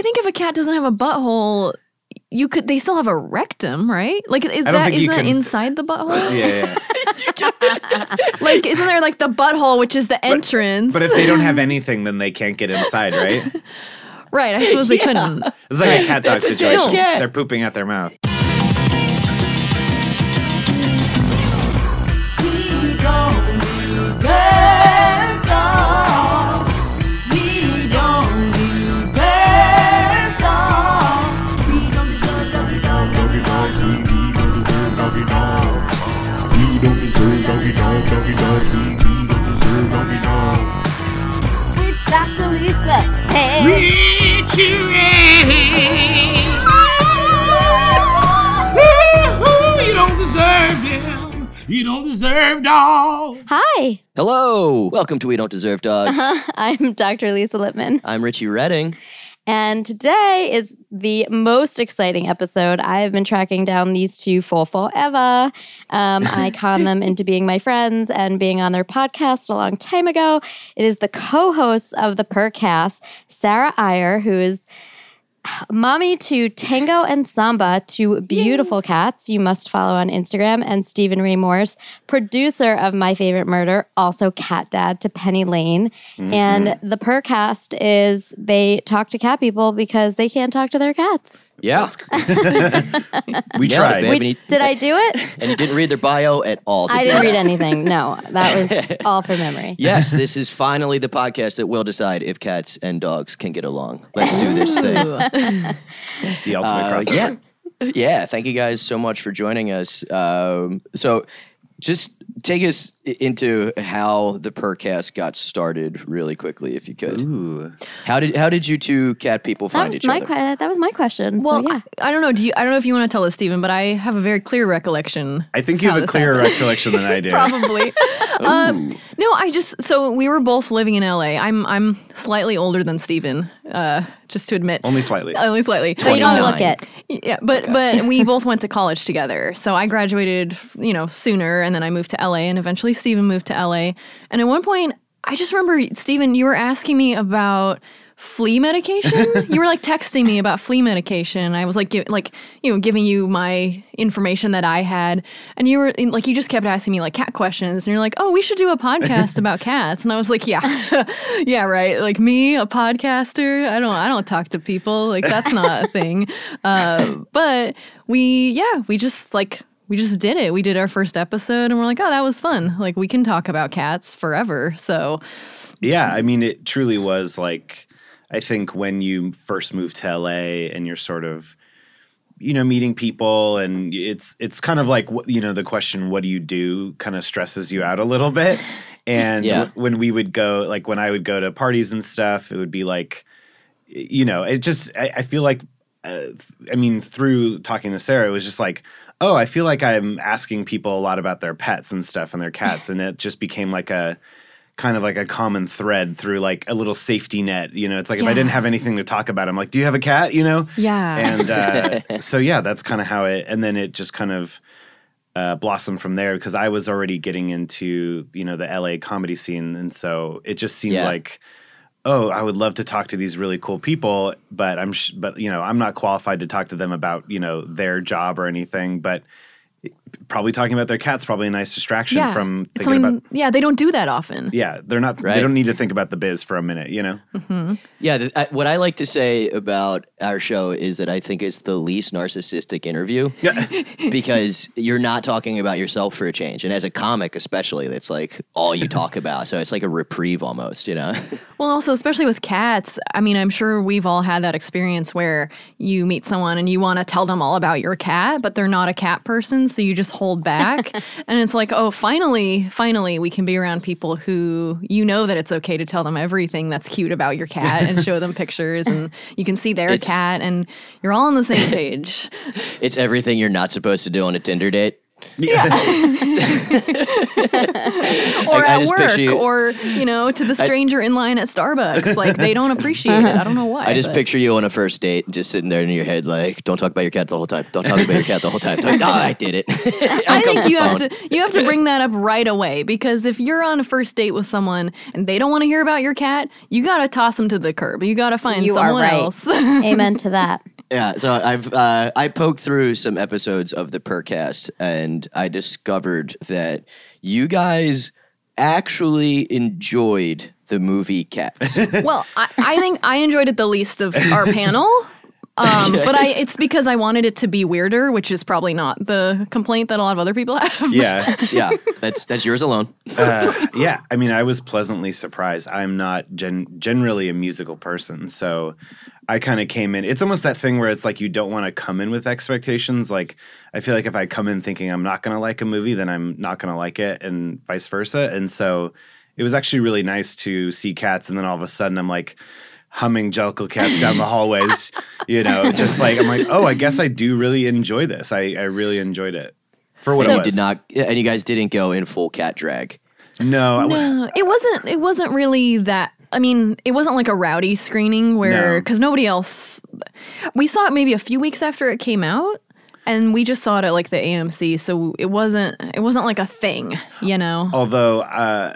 I think if a cat doesn't have a butthole, you could. They still have a rectum, right? Like, is I don't that think you isn't that can- inside the butthole? Yeah, yeah. Like, isn't there like the butthole, which is the entrance? But if they don't have anything, then they can't get inside, right? right, I suppose they couldn't. It's like a cat dog It's a situation. cat. They're pooping out their mouth. Hey. You don't deserve them. You don't deserve dog. Hi, Hello. Welcome to We Don't Deserve Dogs. I'm Dr. Lisa Lippman, I'm Richie Redding. And today is the most exciting episode. I have been tracking down these two for forever. Um, I conned them into being my friends and being on their podcast a long time ago. It is the co-hosts of the Purrcast, Sarah Iyer, who is mommy to Tango and Samba, to beautiful cats you must follow on Instagram, and Stephen Ray Morse, producer of My Favorite Murder, also cat dad to Penny Lane. Mm-hmm. And the Purrcast is they talk to cat people because they can't talk to their cats. Yeah. We Yeah, tried. babe. We, and you- did I do it? And you didn't read their bio at all. I didn't read anything. No, that was all from memory. Yes, this is finally the podcast that will decide if cats and dogs can get along. Let's do this thing. The ultimate Uh, crossover. yeah. Yeah. Thank you guys so much for joining us. Um, so just take us into how the Purrcast got started really quickly, if you could. Ooh. How did how did you two cat people That find was each my other? que- that was my question. Well, so yeah. I, I don't know. Do you? I don't know if you want to tell us, Stephen, but I have a very clear recollection. I think you have a clearer happened. recollection than I do. Probably. um, no, I just so we were both living in LA. I'm I'm slightly older than Stephen. Uh, just to admit, Only slightly. only slightly. But you don't look it. Yeah, but but we both went to college together. So I graduated, you know, sooner, and then I moved to LA, and eventually Stephen moved to LA. And at one point, I just remember Stephen, you were asking me about flea medication. you were like texting me about flea medication. I was like, gi- like you know, giving you my information that I had, and you were like, you just kept asking me like cat questions, and you're like, oh, we should do a podcast about cats, and I was like, yeah, yeah, right. Like me, a podcaster. I don't, I don't talk to people. Like that's not a thing. Uh, but we, yeah, we just like. We just did it. We did our first episode and we're like, oh, that was fun. Like, we can talk about cats forever. So, Yeah, I mean, it truly was like, I think when you first move to LA and you're sort of, you know, meeting people and it's it's kind of like you know the question what do you do kind of stresses you out a little bit. And Yeah. w- when we would go, like when I would go to parties and stuff, it would be like, you know, it just I, I feel like, uh, I mean, through talking to Sarah, it was just like, oh, I feel like I'm asking people a lot about their pets and stuff and their cats, and it just became like a kind of like a common thread through like a little safety net. You know, it's like if I didn't have anything to talk about, I'm like, do you have a cat? You know? yeah. And uh, so yeah, that's kind of how it. And then it just kind of uh, blossomed from there because I was already getting into you know the LA comedy scene, and so it just seemed Yeah. like. Oh, I would love to talk to these really cool people, but I'm, sh- but you know, I'm not qualified to talk to them about you know their job or anything. But probably talking about their cat's probably a nice distraction yeah. from thinking something- about. yeah, they don't do that often. Yeah, they're not. Right. They don't need to think about the biz for a minute. You know. Mm-hmm. Yeah, th- I, what I like to say about our show is that I think it's the least narcissistic interview because you're not talking about yourself for a change, and as a comic, especially, that's like all you talk about. So it's like a reprieve almost, you know. Well, also, especially with cats, I mean, I'm sure we've all had that experience where you meet someone and you want to tell them all about your cat, but they're not a cat person, so you just hold back. and it's like, oh, finally, finally, we can be around people who you know that it's okay to tell them everything that's cute about your cat and show them pictures, and you can see their It's- cat, and you're all on the same page. it's everything you're not supposed to do on a Tinder date. or I at just work, you- or you know, to the stranger in line at Starbucks. Like they don't appreciate it. I don't know why. I just but- picture you on a first date, just sitting there in your head, like, "Don't talk about your cat the whole time. Don't talk about your cat the whole time." Like, "Ah, I did it. I Out comes think the you have to you have to bring that up right away because if you're on a first date with someone and they don't want to hear about your cat, you gotta toss them to the curb. You gotta find You someone right. else. Amen to that. Yeah, so I've uh, I poked through some episodes of the Purrcast, and I discovered that you guys actually enjoyed the movie Cats. well, I, I think I enjoyed it the least of our panel. Um, but I it's because I wanted it to be weirder, which is probably not the complaint that a lot of other people have. yeah. yeah, that's that's yours alone. Uh, yeah, I mean, I was pleasantly surprised. I'm not gen- generally a musical person, so I kind of came in. It's almost that thing where it's like you don't want to come in with expectations. Like I feel like if I come in thinking I'm not going to like a movie, then I'm not going to like it, and vice versa. And so it was actually really nice to see Cats, and then all of a sudden I'm like humming Jellicle Cats down the hallways. You know, just like I'm like, oh, I guess I do really enjoy this. I I really enjoyed it for what And it you was. did not, and you guys didn't go in full cat drag. No, I w- No, it wasn't. It wasn't really that. I mean, it wasn't like a rowdy screening where No. because nobody else. We saw it maybe a few weeks after it came out, and we just saw it at like the AMC, so it wasn't. It wasn't like a thing, you know. Although uh,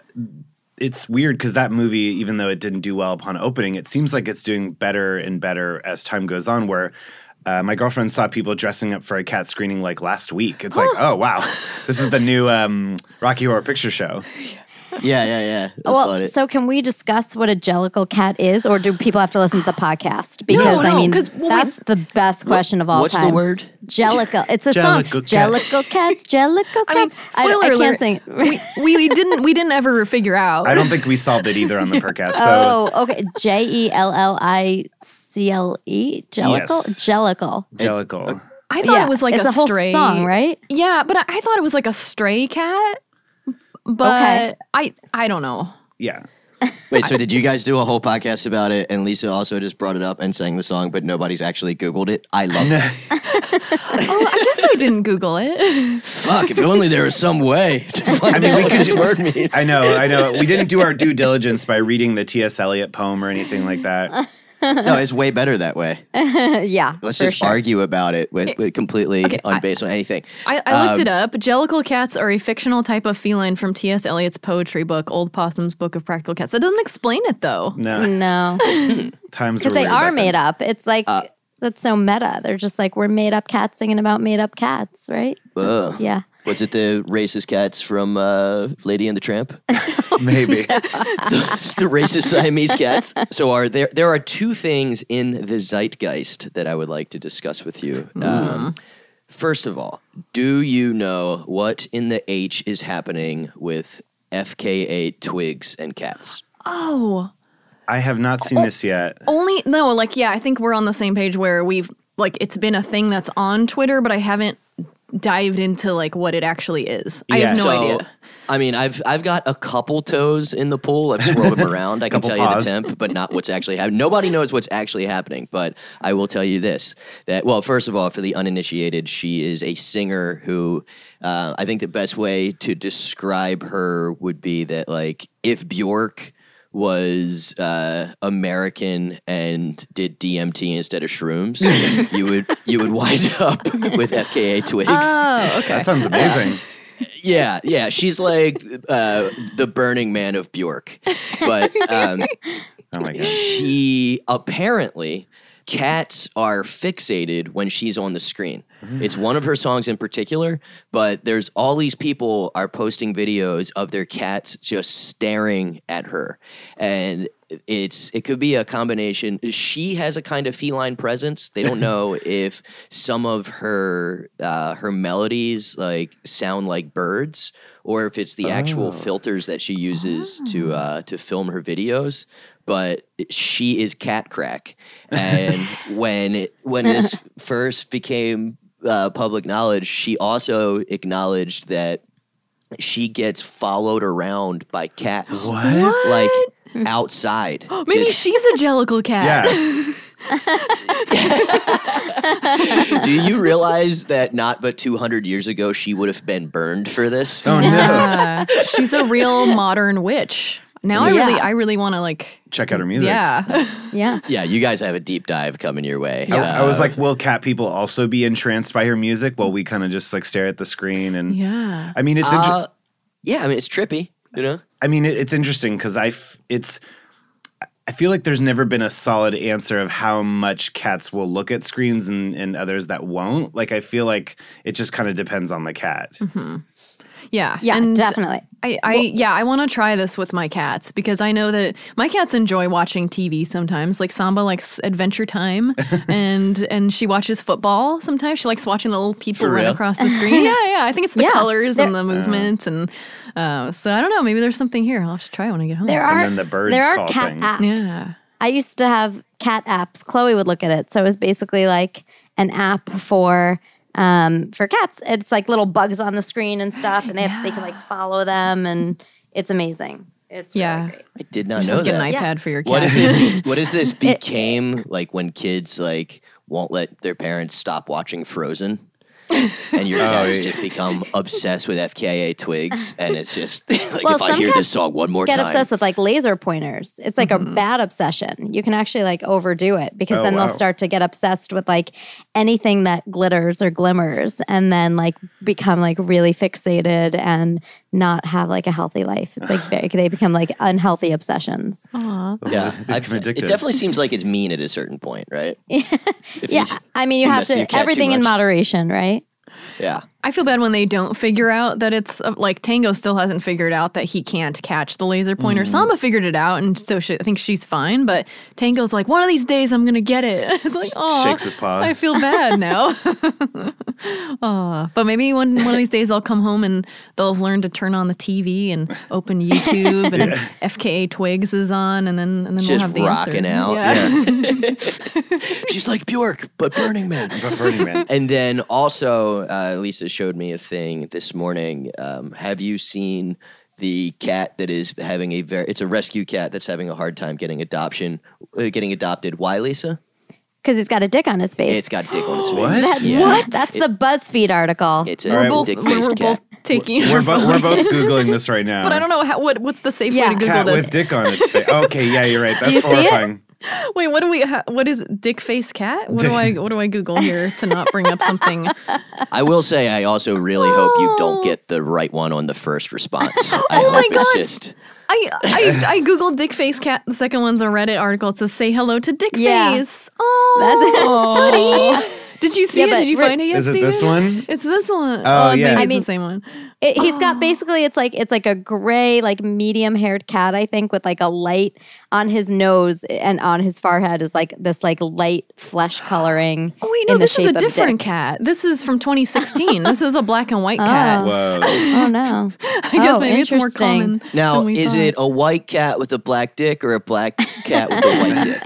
it's weird because that movie, even though it didn't do well upon opening, it seems like it's doing better and better as time goes on. Where uh, my girlfriend saw people dressing up for a cat screening like last week. It's like, oh wow, this is the new um, Rocky Horror Picture Show. Yeah, yeah, yeah. That's well, funny. so can we discuss what a jellicle cat is, or do people have to listen to the podcast? Because No, I mean, mean, 'cause, well, we- that's the best question of all What's time. the word? Jellicle. It's a Jellicle song. cat. Jellicle cats. Jellicle I mean, cats. spoiler I, alert. can't sing. we, we we didn't we didn't ever figure out. I don't think we solved it either on the podcast. So oh, okay. J e l l i c l e. Jellicle. Yes. Jellicle. Jellicle. I thought yeah, it was like it's a, a, whole stray song, right? Yeah, but I, I thought it was like a stray cat. But Okay. I I don't know. Yeah. Wait, so did you guys do a whole podcast about it? And Lisa also just brought it up and sang the song, but nobody's actually Googled it. I love it. Oh, I guess I didn't Google it. Fuck, if only there was some way to find I mean, out we could this do- word means. I know, I know. We didn't do our due diligence by reading the T.S. Eliot poem or anything like that. No, it's way better that way. yeah. Let's for just sure. argue about it with, with completely Okay, I- unbased on anything. I, I looked Um, it up. Jellicle cats are a fictional type of feline from T.S. Eliot's poetry book, Old Possum's Book of Practical Cats. That doesn't explain it though. No, No, times because they are made up. It's like Uh, that's so meta. They're just like we're made up cats singing about made up cats, right? Ugh. Yeah. Was it the racist cats from uh, Lady and the Tramp? Maybe. the racist Siamese cats. So are there? There are two things in the zeitgeist that I would like to discuss with you. Um, first of all, do you know what in the H is happening with FKA twigs and cats? Oh, I have not seen this yet. only no. Like yeah, I think we're on the same page where we've like it's been a thing that's on Twitter, but I haven't dived into like what it actually is. I have no so, idea. I mean, I've I've got a couple toes in the pool. I've swirled them around. I can Couple tell you the temp, but not what's actually happening. Nobody knows what's actually happening, but I will tell you this: that well, first of all, for the uninitiated, she is a singer who uh, I think the best way to describe her would be that like if Bjork was uh, American and did DMT instead of shrooms, you would you would wind up with FKA twigs. Oh, okay. That sounds amazing. Yeah, yeah, she's like uh, the Burning Man of Bjork, but um, Oh my god. she apparently cats are fixated when she's on the screen. It's one of her songs in particular, but there's all these people are posting videos of their cats just staring at her, and it's it could be a combination. She has a kind of feline presence. They don't know if some of her uh, her melodies like sound like birds, or if it's the actual filters that she uses to uh, to film her videos but she is cat crack. And when it, when this first became uh, public knowledge, she also acknowledged that she gets followed around by cats, What? like outside. Maybe Just- she's a Jellicle cat. Yeah. Do you realize that not but 200 years ago she would have been burned for this? Oh no! Yeah. She's a real modern witch. Now I Yeah. really, I really want to like, Check out her music. yeah, Yeah. Yeah, you guys have a deep dive coming your way. I, I was Uh, like, will cat people also be entranced by her music while we kind of just like stare at the screen? And yeah. I mean, it's inter- uh, yeah, I mean, it's trippy, you know? I mean, it, it's interesting because I f- it's I feel like there's never been a solid answer of how much cats will look at screens and, and others that won't. Like I feel like it just kind of depends on the cat. Mm-hmm. Yeah. Yeah, And definitely. I, I yeah, I want to try this with my cats because I know that my cats enjoy watching TV sometimes. Like Samba likes Adventure Time, and and she watches football sometimes. She likes watching the little people For run across the screen. yeah, yeah. I think it's the Yeah, colors and they're- the movements, and uh, so I don't know. Maybe there's something here. I'll have to try when I get home. There And are then the bird there are cat thing. apps. Yeah. I used to have cat apps. Chloe would look at it. So it was basically like an app for um, for cats. It's like little bugs on the screen and stuff, and they have, they can like follow them, and it's amazing. It's really Yeah. great. I did not Just know get that. an Yeah. iPad for your cat. What if it, what if this became like when kids like won't let their parents stop watching Frozen? And your Oh, yeah. just become obsessed with FKA twigs, and it's just like Well, if I hear cats this song one more Get time, obsessed with like laser pointers. It's like Mm-hmm. a bad obsession. You can actually like overdo it because Oh, then wow. they'll start to get obsessed with like anything that glitters or glimmers and then like become like really fixated and not have like a healthy life. It's like very, they become like unhealthy obsessions. Aw. yeah, I've- become it definitely seems like it's mean at a certain point, right? Yeah. you- I mean, you you have mess with your to, cat too everything in moderation, right? yeah. I feel bad when they don't figure out that it's uh, like Tango still hasn't figured out that he can't catch the laser pointer. Mm-hmm. Samba figured it out, and so she, I think she's fine. But Tango's like, one of these days I'm gonna get it. It's like, oh, Shakes his paw. I feel bad now. Aw. but maybe one one of these days I'll come home and they'll have learned to turn on the TV and open YouTube, and FKA Twigs is on, and then and then we'll have the rocking answer. out. Yeah. She's like Bjork, but Burning Man. But Burning Man. And then also, uh, Lisa showed me a thing this morning. Um, have you seen the cat that is having a very? It's a rescue cat that's having a hard time getting adoption, uh, getting adopted. Why, Lisa? Because it's got a dick on his face. It's got a dick on its face. What? That's Yeah. what? That's the BuzzFeed article. It's a, All right, it's a well, dick Both, we're faced both taking. We're, our bo- we're both googling this right now. But I don't know how, what what's the safe Yeah. way to Google Cat this. with dick on its face. Okay, yeah, you're right. That's you see it? horrifying. Wait, what do we? Ha- what is dick face cat? What do I? What do I Google here to not bring up something? I will say, I also really hope you don't oh. get the right one on the first response. I Oh hope my God. just. I I I googled dick face cat. The second one's a Reddit article. It says say hello to dick Yeah. face. Oh, that's it, buddy. Did you see Yeah, it? Did you Ri- find it yet? Is it this one? It's this one. Oh, yeah. maybe I it's mean- the same one. It, he's got basically it's like it's like a gray like medium haired cat I think with like a light on his nose and on his forehead is like this like light flesh coloring. Oh wait, no, in the this is a different dick. cat. This is from 2016. this is a black and white cat. Whoa. Oh no! I guess Oh, maybe it's more common. Now, than we is thought. it a white cat with a black dick or a black cat with a white dick?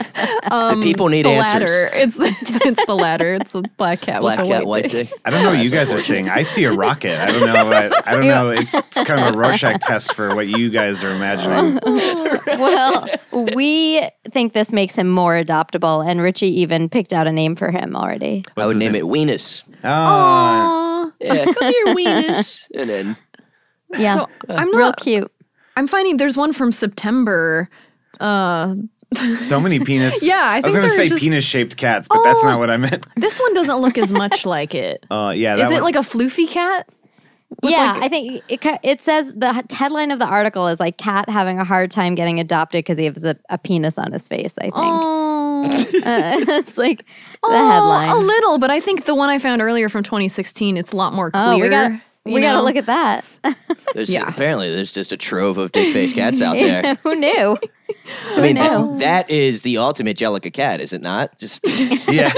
the people need Um, the answers. latter? It's it's the latter. It's a black cat Black with cat, white, white dick. dick. I don't know what you guys are saying. I see a rocket. I don't know. What, I don't know. It's, it's kind of a Rorschach test for what you guys are imagining. well, we think this makes him more adoptable, and Richie even picked out a name for him already. I would name name? it Weenus. Oh, Aw. Yeah, come here, Weenus. And then Yeah, So I'm not real not. cute. I'm finding there's one from September. Uh, so many penis. Yeah, I was going to say just- penis-shaped cats, but that's Oh. not what I meant. this one doesn't look as much like it. Uh, yeah, that Is it one- like a floofy cat? yeah, like- I think it, it says the headline of the article is like cat having a hard time getting adopted because he has a, a penis on his face. I think Oh, it's like the Oh, headline. a little, but I think the one I found earlier from 2016, it's a lot more clear. oh, we got you we got to look at that. there's Yeah. apparently there's just a trove of dick faced cats out there. Who knew? I mean, knew? that is the ultimate Jellicle cat, is it not? Just yeah.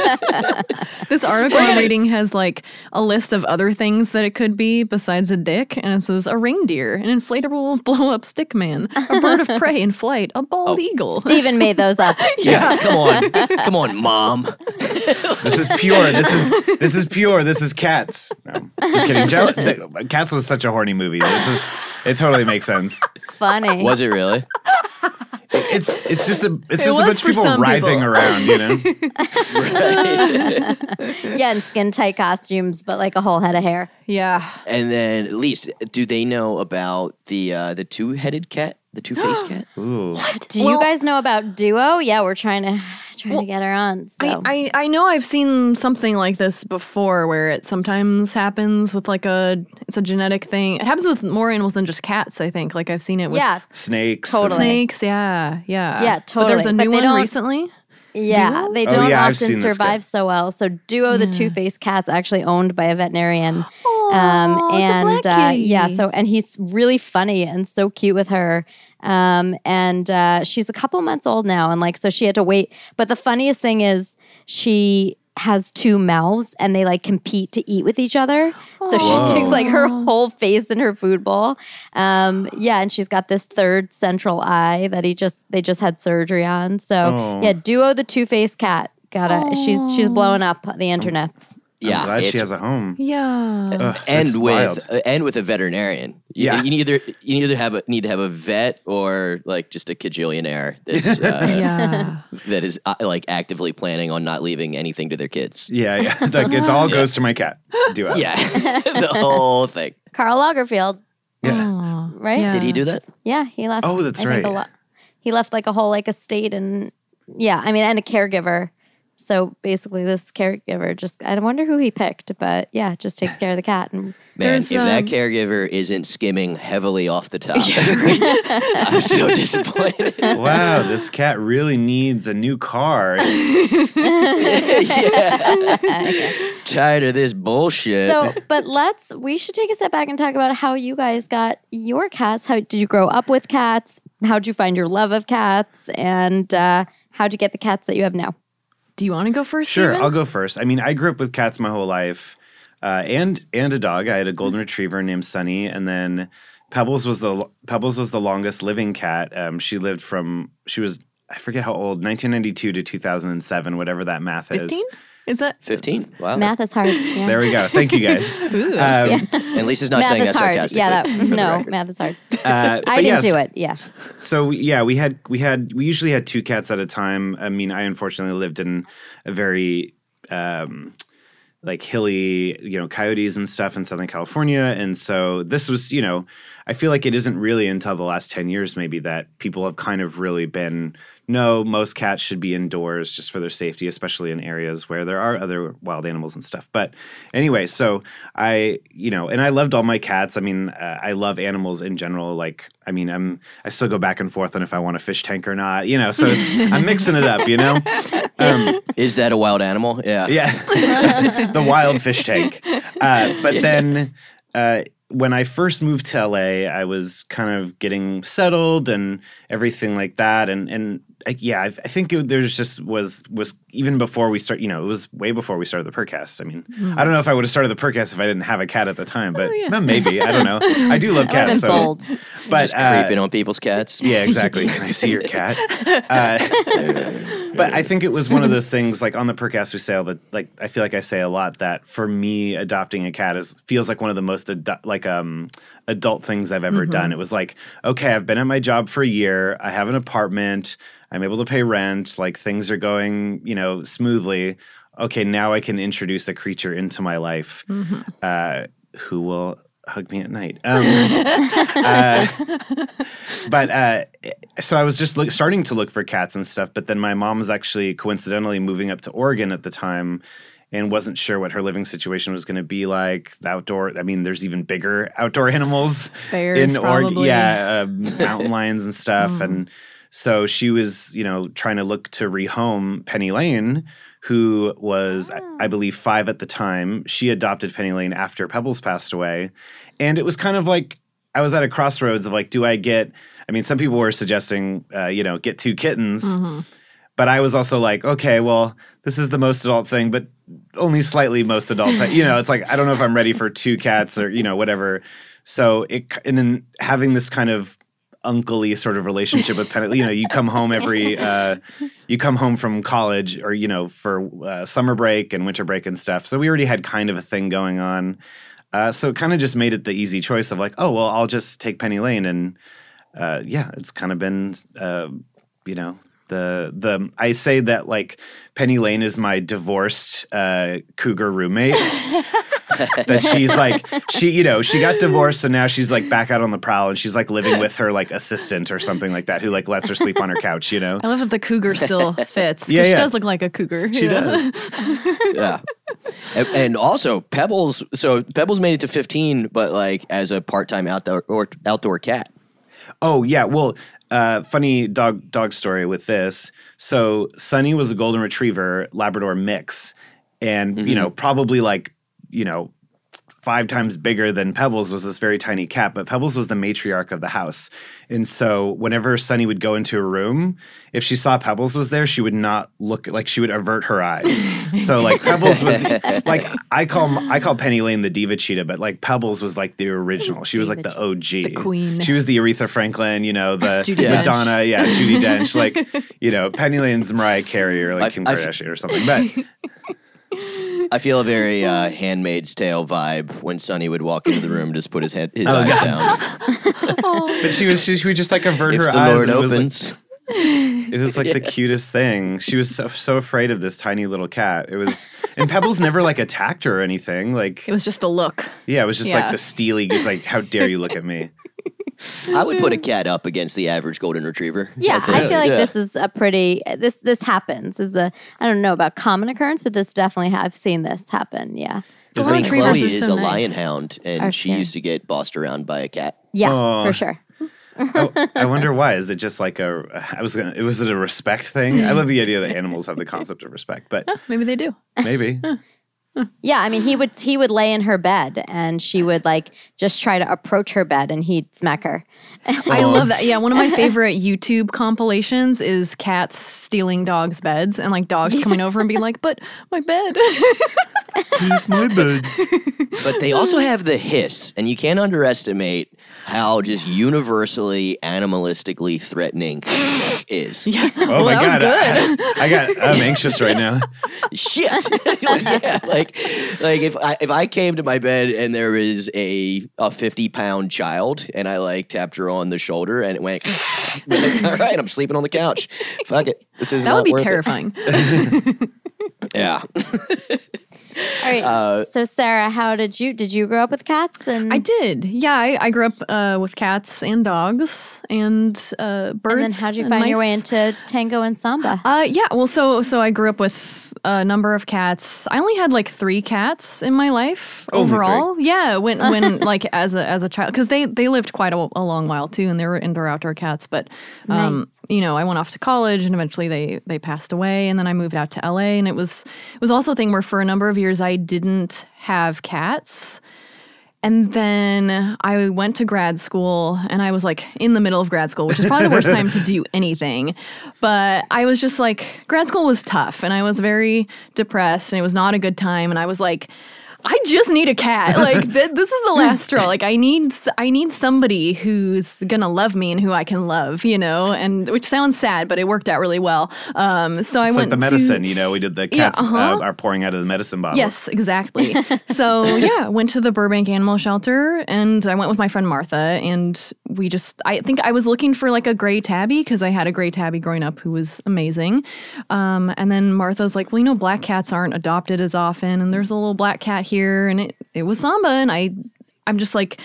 This article I'm reading has like a list of other things that it could be besides a dick, and it says a reindeer, an inflatable blow up stick man, a bird of prey in flight, a bald Oh. eagle. Stephen made those up. yes, come on, come on, mom. This is pure. This is this is pure. This is cats. No, just kidding. Jell- the- cats was such a horny movie. This is it. Totally makes sense. Funny. Was it really? it's it's just a it's It just a was bunch of for people some writhing people. around, you know. yeah, in skin tight costumes, but like a whole head of hair. Yeah. And then, at least, do they know about the uh, the two headed cat, the two faced cat? Ooh. Do Well- you guys know about Duo? Yeah, we're trying to trying to get her on. So I, I I know I've seen something like this before where it sometimes happens with like a it's a genetic thing. It happens with more animals than just cats, I think. Like I've seen it with yeah, Snakes. Totally. snakes, yeah, yeah. Yeah, But there's a totally. But new one recently. yeah, Duo? they Oh, don't yeah, often seen this guy. survive so well. So Duo, the two faced cat's actually owned by a veterinarian. Oh, Um, Aw, it's a and uh, yeah, so and he's really funny and so cute with her. Um, and uh, she's a couple months old now, and like so she had to wait. But the funniest thing is she has two mouths and they like compete to eat with each other. So she sticks like her whole face in her food bowl. Um, yeah, and she's got this third central eye that he just they just had surgery on. So Oh. yeah, Duo the two faced cat. Gotta she's she's blowing up the internets. Yeah, I'm glad she has a home. Yeah. Ugh, and with wild. uh, and with a veterinarian. You, Yeah. you either you either have a, need to have a vet or like just a cajillionaire that's uh, yeah. that is uh, like actively planning on not leaving anything to their kids. Yeah, yeah. Like it all goes to my cat. Do it. Yeah, the whole thing. Karl Lagerfeld. Yeah. Aw, right? Yeah. Did he do that? Yeah, he left. Oh, that's I think, a right. lo- he left like a whole like estate and yeah, I mean, and a caregiver. So basically, this caregiver just I wonder who he picked, but yeah, just takes care of the cat. And Man, There's, if that um, caregiver isn't skimming heavily off the top, I'm so disappointed. Wow, this cat really needs a new car. yeah. Tired of this bullshit. so, but let's we should take a step back and talk about how you guys got your cats. How did you grow up with cats? How'd you find your love of cats? And uh, how'd you get the cats that you have now? Do you want to go first? Sure, Stephen? I'll go first. I mean, I grew up with cats my whole life, uh, and and a dog. I had a golden retriever named Sunny, and then Pebbles was the Pebbles was the longest living cat. Um, she lived from she was I forget how old, 1992 to 2007, whatever that math is. 15? Is that? 15. Wow. Math is hard. Yeah. There we go. Thank you guys. Ooh, Um, And Lisa's not math saying is that hard. sarcastically. Yeah, that, for no, math is hard. uh, I didn't yes, do it. Yeah. So yeah, we had we had we usually had two cats at a time. I mean, I unfortunately lived in a very um, like hilly, you know, coyotes and stuff in Southern California, and so this was, you know, I feel like it isn't really until the last ten years maybe that people have kind of really been no, most cats should be indoors just for their safety, especially in areas where there are other wild animals and stuff. But anyway, so I, you know, and I loved all my cats. I mean, uh, I love animals in general. Like, I mean, I'm I still go back and forth on if I want a fish tank or not. You know, so it's I'm mixing it up. You know, um, Is that a wild animal? Yeah. yeah, the wild fish tank. Uh, but then uh, when I first moved to LA, I was kind of getting settled and everything like that, and and I, yeah, I, I think it, there's just was was even before we start. You know, it was way before we started the Purrcast. I mean, I don't know if I would have started the Purrcast if I didn't have a cat at the time, but yeah. well, maybe I don't know. I do love cats, would've so bold. but Just uh, creeping on people's cats. yeah, exactly. Can I see your cat? Uh, but I think it was one of those things. Like on the Purrcast, we say all the like. I feel like I say a lot that for me, adopting a cat is feels like one of the most adu- like um adult things I've ever done. It was like, okay, I've been at my job for a year. I have an apartment. I'm able to pay rent. Like things are going, you know, smoothly. Okay, now I can introduce a creature into my life uh, who will hug me at night. Um, uh, but uh, so I was just look, starting to look for cats and stuff. But then my mom was actually coincidentally moving up to Oregon at the time and wasn't sure what her living situation was going to be like. The outdoor, I mean, there's even bigger outdoor animals Bears, in Oregon. Yeah, um, mountain lions and stuff. And so she was, you know, trying to look to rehome Penny Lane. Who was, I- I believe, five at the time. She adopted Penny Lane after Pebbles passed away. And it was kind of like I was at a crossroads of like, do I get? I mean, some people were suggesting, uh, you know, get two kittens, but I was also like, okay, well, this is the most adult thing, but only slightly most adult. thing. You know, it's like I don't know if I'm ready for two cats or you know whatever. So it and then having this kind of unclely sort of relationship with Penny, you know, you come home every, uh, you come home from college or you know for uh, summer break and winter break and stuff. So we already had kind of a thing going on. Uh, so it kind of just made it the easy choice of like, oh well, I'll just take Penny Lane, and uh, yeah, it's kind of been uh, you know the the I say that like Penny Lane is my divorced uh, cougar roommate. that she's like she you know she got divorced so now she's like back out on the prowl and she's like living with her like assistant or something like that who like lets her sleep on her couch you know I love that the cougar still fits Yeah, She does look like a cougar. she yeah. does yeah. And, and also Pebbles. So Pebbles made it to 15, but like as a part-time outdoor or outdoor cat. Oh yeah, well, uh, funny dog dog story with this. So Sunny was a golden retriever Labrador mix, and you know probably like you know five times bigger than Pebbles was this very tiny cat, but Pebbles was the matriarch of the house, and so whenever Sunny would go into a room, if she saw Pebbles was there, she would not look like she would avert her eyes. so like Pebbles was like I call I call Penny Lane the diva cheetah, but like Pebbles was like the original. She was like the OG, The queen. She was the Aretha Franklin, you know, the Judi Dench. Madonna, yeah, Judi Dench, like you know, Penny Lane's Mariah Carey or like I- Kim I- Kardashian or something. But I feel a very uh, Handmaid's Tale vibe when Sunny would walk into the room and just put his head his Oh, eyes God. down. but she was she, she would just like avert if her the eyes. Lord and it was, like- opens, It was like the cutest thing. She was so so afraid of this tiny little cat. It was, and Pebbles never like attacked her or anything. Like, It was just a look. yeah, it was just like the steely. He's like, "How dare you look at me?" I would put a cat up against the average golden retriever. Yeah, think- I feel like yeah. this is a pretty this this happens. Is a I don't know about common occurrence, but this definitely I've seen this happen. Yeah. Because I mean, Chloe are is so a nice. lion hound, and Are she scary. used to get bossed around by a cat. Yeah, Oh. for sure. Oh, I wonder why. Is it just like a? I was gonna. It was it a respect thing? I love the idea that animals have the concept of respect, but Maybe they do. maybe. Yeah, I mean, he would he would lay in her bed, and she would like just try to approach her bed, and he'd smack her. I love that. Yeah, one of my favorite YouTube compilations is cats stealing dogs' beds and like dogs coming over and being like, "But my bed." It's my bed. But they also have the hiss, and you can't underestimate how just universally animalistically threatening is. Oh Well, my that was god! I, I got. I'm anxious right now. Shit. yeah, like like if I if I came to my bed and there was a a 50 pound child and I like tapped her on the shoulder and it went like, all right, I'm sleeping on the couch. Fuck it. This is that not would be worth terrifying. Yeah. All right. Uh, so, Sarah, how did you did you grow up with cats? And I did. Yeah, I, I grew up uh, with cats and dogs and uh, birds. and then how'd you and find your way into tango and samba? Uh, yeah. Well, so so I grew up with a number of cats. I only had like three cats in my life Only three? overall. Yeah, when when like as a as a child, because they they lived quite a, a long while too, and they were indoor outdoor cats. But um, Nice. you know, I went off to college, and eventually they they passed away, and then I moved out to LA, and it was it was also a thing where for a number of years I didn't have cats. And then I went to grad school and I was like in the middle of grad school, which is probably the worst time to do anything. But I was just like, grad school was tough and I was very depressed and it was not a good time. And I was like, I just need a cat. Like th- this is the last straw. Like I need I need somebody who's gonna love me and who I can love, you know. And which sounds sad, but it worked out really well. Um, so I It's went like the to- medicine, you know. We did the Yeah, cats uh-huh. uh, are pouring out of the medicine bottle. Yes, exactly. so yeah, went to the Burbank Animal Shelter and I went with my friend Martha and we just I think I was looking for like a gray tabby because I had a gray tabby growing up who was amazing. Um, and then Martha's like, well, you know, black cats aren't adopted as often, and there's a little black cat here, and it it was Samba, and I I'm just like.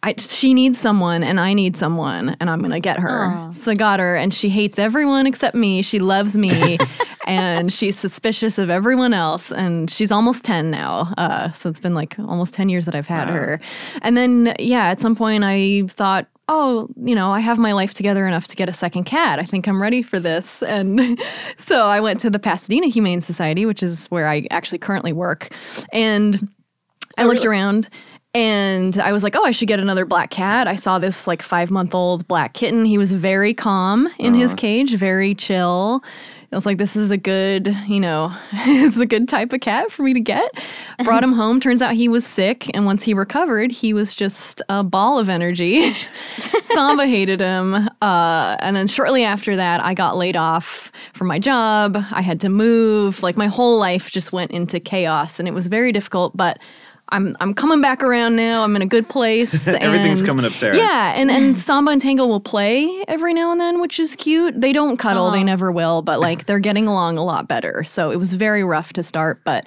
I, she needs someone and I need someone and I'm gonna get her. So I got her and she hates everyone except me. She loves me and she's suspicious of everyone else. And she's almost 10 now. Uh, so it's been like almost 10 years that I've had her. And then, yeah, at some point I thought, oh, you know, I have my life together enough to get a second cat. I think I'm ready for this. And so I went to the Pasadena Humane Society, which is where I actually currently work. And I looked around and I was like, oh, I should get another black cat. I saw this like five month old black kitten. He was very calm in his cage, very chill. I was like, this is a good, you know, it's a good type of cat for me to get. Brought him home. Turns out he was sick. And once he recovered, he was just a ball of energy. Samba hated him. Uh, and then shortly after that, I got laid off from my job. I had to move. Like my whole life just went into chaos and it was very difficult. But I'm I'm coming back around now. I'm in a good place. Everything's and- coming up, Sarah. Yeah, and and Samba and Tango will play every now and then, which is cute. They don't cuddle, they never will, but like they're getting along a lot better. So it was very rough to start, but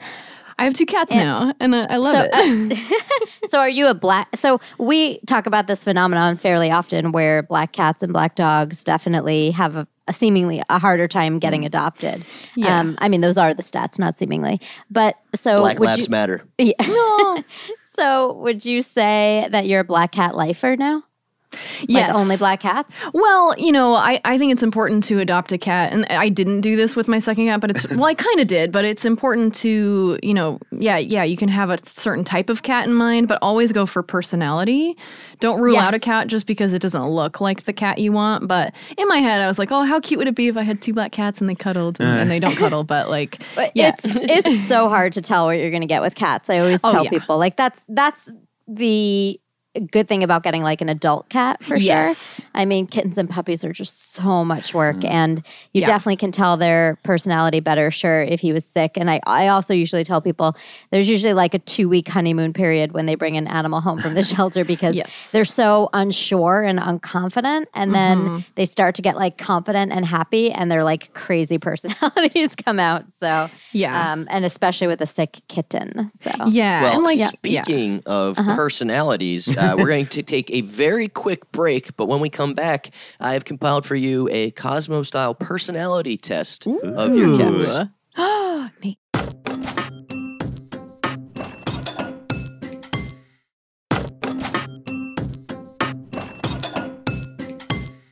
I have two cats now, and I, I love So, it. So are you a black? So we talk about this phenomenon fairly often, where black cats and black dogs definitely have a, a seemingly a harder time getting adopted. Yeah. Um, I mean, those are the stats, not seemingly. But so Black would Labs you, matter. Yeah. so would you say that you're a black cat lifer now? Like yes, only black cats? Well, you know, I, I think it's important to adopt a cat. And I didn't do this with my second cat, but it's, well, I kind of did, but it's important to, you know, yeah, yeah, you can have a certain type of cat in mind, but always go for personality. Don't rule out a cat just because it doesn't look like the cat you want. But in my head, I was like, oh, how cute would it be if I had two black cats and they cuddled? And, and they don't uh. cuddle, but like, But yeah. it's it's so hard to tell what you're going to get with cats. I always Oh, tell yeah. people like that's that's the good thing about getting like an adult cat for Yes. sure. I mean, kittens and puppies are just so much work, Mm. and you Yeah. definitely can tell their personality better. Sure, if he was sick, and I I also usually tell people there's usually like a two week honeymoon period when they bring an animal home from the shelter because Yes. they're so unsure and unconfident, and Mm-hmm. then they start to get like confident and happy, and their like crazy personalities come out. So Yeah. um, and especially with a sick kitten. So yeah. Well, and like, yeah. speaking of personalities, uh, we're going to take a very quick break. But when we come back, I have compiled for you a Cosmo style personality test of your cats. Neat.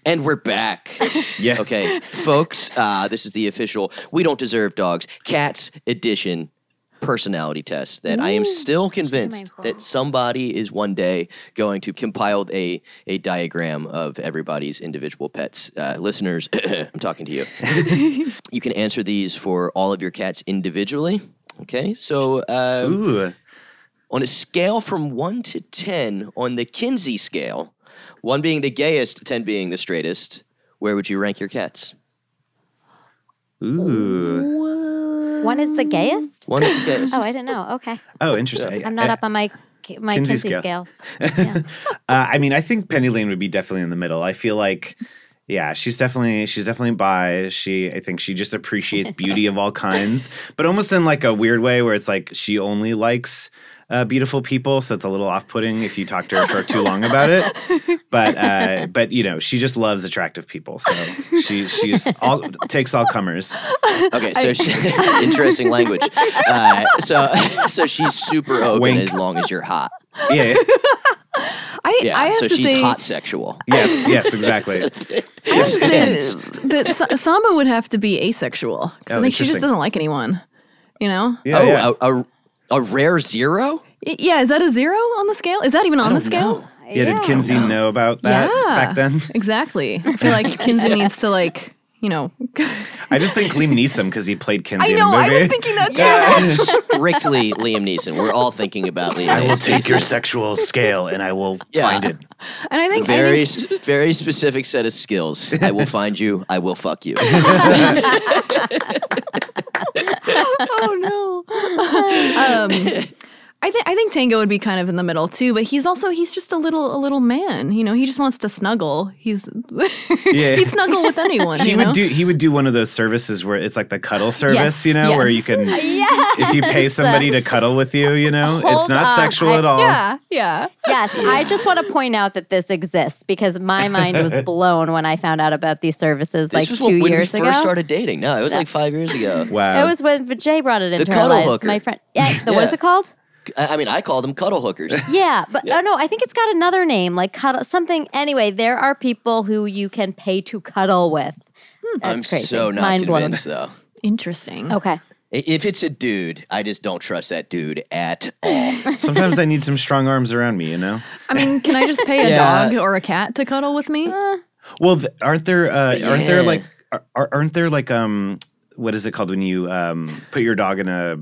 And we're back. Yes. Okay, folks, uh, this is the official We Don't Deserve Dogs Cats Edition personality test that I am still convinced that somebody is one day going to compile a, a diagram of everybody's individual pets. Uh, listeners, I'm talking to you. you can answer these for all of your cats individually. Okay, so uh, Ooh. on a scale from one to 10 on the Kinsey scale, one being the gayest, 10 being the straightest, where would you rank your cats? Ooh. One is the gayest. One is the gayest. Oh, I didn't know. Okay, Oh, interesting. I'm not up on my my Kinsey Kinsey, scale. scales. Yeah. Uh, I mean, I think Penny Lane would be definitely in the middle. I feel like, yeah, she's definitely she's definitely bi. She, I think she just appreciates beauty of all kinds, but almost in like a weird way where it's like she only likes uh, beautiful people, so it's a little off-putting if you talk to her for too long about it. But uh, but you know, she just loves attractive people, so she she's all takes all comers. Okay, so she, interesting language. Uh, so so she's super open Wink. as long as you're hot. Yeah. I, Yeah, I have so to she's say, hot sexual. yes. Yes. Exactly. I have to say that Sa- Samba would have to be asexual because Oh, I think she just doesn't like anyone. You know? Yeah. oh, yeah. A, a, a rare zero? Yeah, is that a zero on the scale? Is that even on the scale? know. yeah. Did Kinsey know about that yeah. back then? Exactly. I feel like Kinsey needs to like, you know. I just think Liam Neeson because he played Kinsey I know. in the I movie. was thinking that too. Strictly Liam Neeson. We're all thinking about Liam I will Neeson. take your sexual scale and I will Yeah. find it. And I think I very think- very specific set of skills. I will find you. I will fuck you. Oh no. um, I think I think Tango would be kind of in the middle too, but he's also he's just a little a little man. You know, he just wants to snuggle. He's Yeah. he'd snuggle with anyone. He you would know? do he would do one of those services where it's like the cuddle service, Yes, you know, where you can Yes. if you pay somebody to cuddle with you, you know, it's not on, sexual I- at all. Yeah, yeah. Yes, I just want to point out that this exists because my mind was blown when I found out about these services like this was two when years we ago. first started dating. No, it was like five years ago. Wow. It was when Jay brought it into our cuddle lives. hooker. My friend, yeah, the, what is it called? I I mean, I call them cuddle hookers. Yeah, but oh no, I think it's got another name, like cuddle something. Anyway, there are people who you can pay to cuddle with. That's I'm crazy. so not Mind blown. convinced, though. Interesting. Okay. If it's a dude, I just don't trust that dude at all. Sometimes I need some strong arms around me, you know. I mean, can I just pay a Yeah. dog or a cat to cuddle with me? Well, th- aren't there uh, aren't there like are, are- aren't there like um what is it called when you um put your dog in a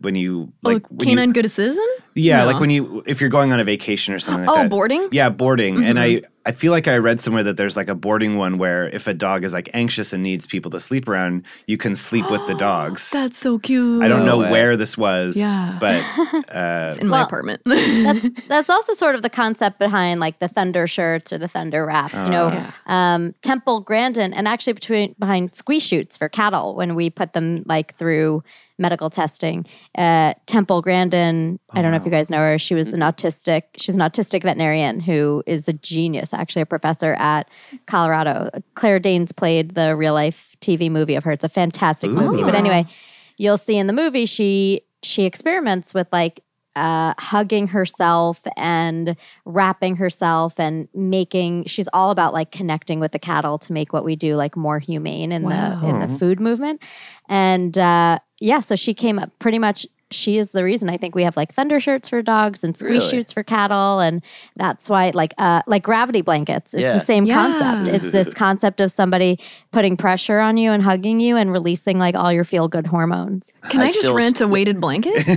when you oh, like oh, when canine you, good citizen? Yeah, No. like when you if you're going on a vacation or something like Oh, that. boarding? Yeah, boarding. And I mm-hmm. I feel like I read somewhere that there's like a boarding one where if a dog is like anxious and needs people to sleep around, you can sleep with the dogs. That's so cute. I don't know way. where this was, Yeah. but uh, It's in my Well, apartment. that's that's also sort of the concept behind like the thunder shirts or the thunder wraps. you know, Yeah. um, Temple Grandin, and actually between behind squeeze chutes for cattle when we put them like through medical testing. Uh, Temple Grandin, I don't know if you guys know her. She was an autistic. She's an autistic veterinarian who is a genius. Actually, a professor at Colorado. Claire Danes played the real life TV movie of her. It's a fantastic movie. But anyway, you'll see in the movie she she experiments with like uh, hugging herself and wrapping herself and making she's all about like connecting with the cattle to make what we do like more humane in the in the food movement and uh, yeah so she came up pretty much she is the reason I think we have like thunder shirts for dogs and squeeze Really? chutes for cattle and that's why like uh like gravity blankets it's Yeah. the same Yeah. concept it's this concept of somebody putting pressure on you and hugging you and releasing like all your feel good hormones Can I, I just rent st- a weighted blanket?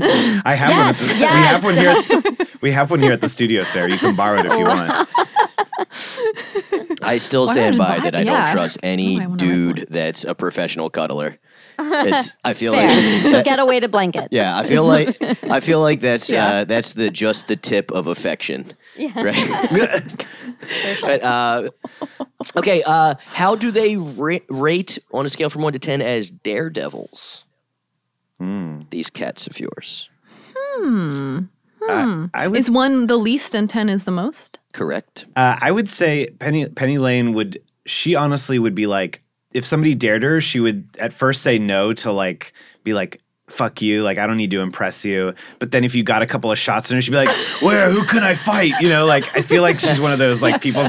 I have Yes, one. The, yes. We have one here. we have one here at the studio, Sarah. You can borrow it if you want. I still stand by that I yeah. don't trust any Oh, I wanna rent dude that's a professional cuddler. It's I feel fair like so get away to blanket yeah, I feel like I feel like that's Yeah. uh, that's the just the tip of affection. Yeah. Right. but, uh, okay, uh, how do they ra- rate on a scale from one to ten as daredevils? These cats of yours, Uh, I would is one the least and 10 is the most? correct? Uh, I would say Penny Penny Lane would. She honestly would be like, if somebody dared her, she would at first say no to like be like. Fuck you! Like I don't need to impress you. But then if you got a couple of shots in her, she'd be like, "Where? Who can I fight?" You know, like I feel like she's one of those like people,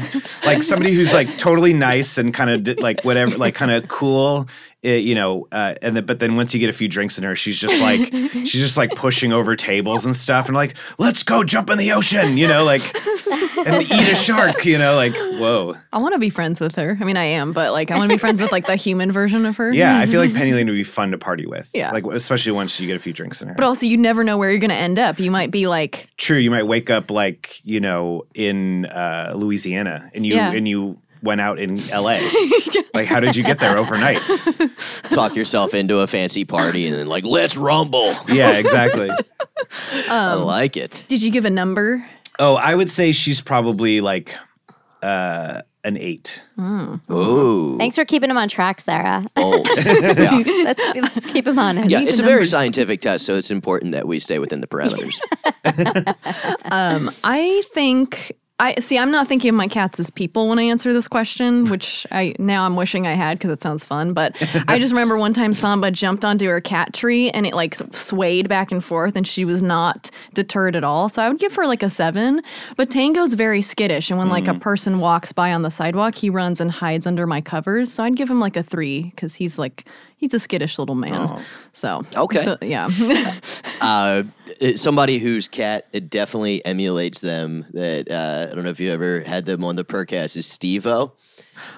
like somebody who's like totally nice and kind of like whatever, like kind of cool, uh, you know. Uh, and then but then once you get a few drinks in her, she's just like she's just like pushing over tables and stuff, and like, "Let's go jump in the ocean," you know, like and eat a shark, you know, like whoa. I want to be friends with her. I mean, I am, but like I want to be friends with like the human version of her. Yeah, I feel like Penny Lane would be fun to party with. Yeah. like especially once you get a few drinks in her. But also, you never know where you're going to end up. You might be like, True, you might wake up like you know in uh, Louisiana, and you Yeah. and you went out in L.A. like, how did you get there overnight? Talk yourself into a fancy party and then like let's rumble. Yeah, exactly. I like it. did you give a number? Oh, I would say she's probably like uh, an eight. Ooh, Thanks for keeping him on track, Sarah. bold. yeah. let's let's keep him on. Yeah, it's the a very scientific test, so it's important that we stay within the parameters. Um, I think I see. I'm not thinking of my cats as people when I answer this question, which I now I'm wishing I had because it sounds fun. But I just remember one time Samba jumped onto her cat tree and it like swayed back and forth, and she was not deterred at all. So I would give her like a seven. But Tango's very skittish, and when like a mm-hmm. person walks by on the sidewalk, he runs and hides under my covers. So I'd give him like a three because he's like he's a skittish little man. So Okay. but, yeah. uh, somebody whose cat it definitely emulates them. That uh, I don't know if you ever had them on the Purrcast is Steve-O.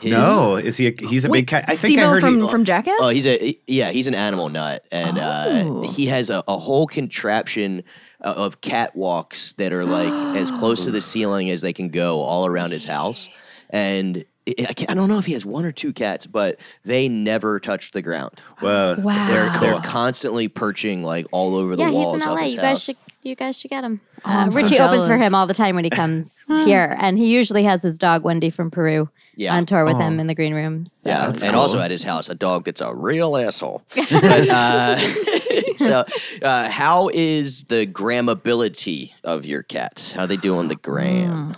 His- No, is he? A, he's a big cat. I think I Steve-O heard from he, from Jackass. Oh, he's a yeah, he's an animal nut, and Oh. uh, he has a, a whole contraption uh, of catwalks that are like as close to the ceiling as they can go all around his house. And I, I, can't, I don't know if he has one or two cats, but they never touch the ground. Whoa, Wow. They're That's they're constantly perching like all over the yeah, walls he's in of LA. his You house. guys should you guys should get him. Uh, I'm so Richie opens for him all the time when he comes here, and he usually has his dog Wendy from Peru Yeah. on tour with him in the green room. So. Yeah, and cool. also at his house, a dog that's a real asshole. but, uh, so, uh, how is the grammability of your cats? How are they do on the gram?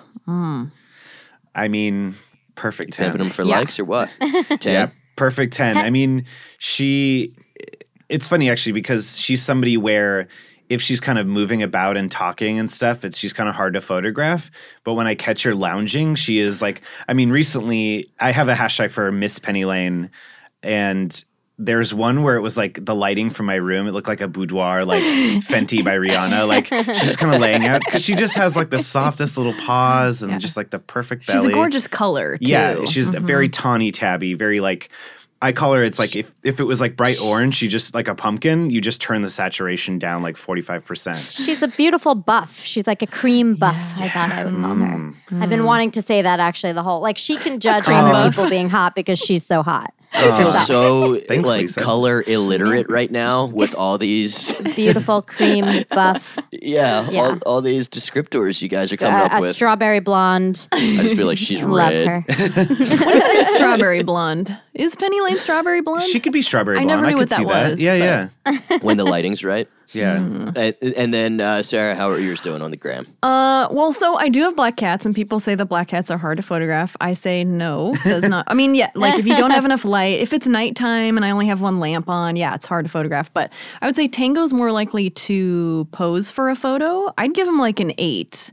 I mean, perfect ten. Pimping them for Yeah. likes or what? Ten? Yeah, perfect 10. I mean, she it's funny actually because she's somebody where if she's kind of moving about and talking and stuff, it's she's kind of hard to photograph. But when I catch her lounging, she is like I mean, recently I have a hashtag for Miss Penny Lane and there's one where it was like the lighting from my room. It looked like a boudoir, like Fenty by Rihanna. Like she's just kind of laying out because she just has like the softest little paws and just like the perfect belly. She's a gorgeous color too. Yeah, she's mm-hmm. very tawny tabby, very like I call her. It's like if, if it was like bright orange, she just like a pumpkin. You just turn the saturation down like forty five percent. She's a beautiful buff. She's like a cream buff. I thought I would call her. Mm. I've been mm. wanting to say that actually the whole like she can judge cream other oh. people being hot because she's so hot. I feel so Thanks, like Lisa. color illiterate right now with all these, Beautiful cream buff, yeah, Yeah. All, all these descriptors you guys are coming uh, up a with. strawberry blonde. I just feel like she's Love red. her. Is strawberry blonde. Is Penny Lane strawberry blonde? She could be strawberry blonde. I blonde. never I knew could what see that that. was, Yeah, yeah, when the lighting's right. Yeah. And, and then uh, Sarah, how are yours doing on the gram? Uh, well, so I do have black cats, and people say that black cats are hard to photograph. I say no, does not. I mean, yeah, like if you don't have enough light, if it's nighttime and I only have one lamp on, yeah, it's hard to photograph. But I would say Tango's more likely to pose for a photo. I'd give him like an eight.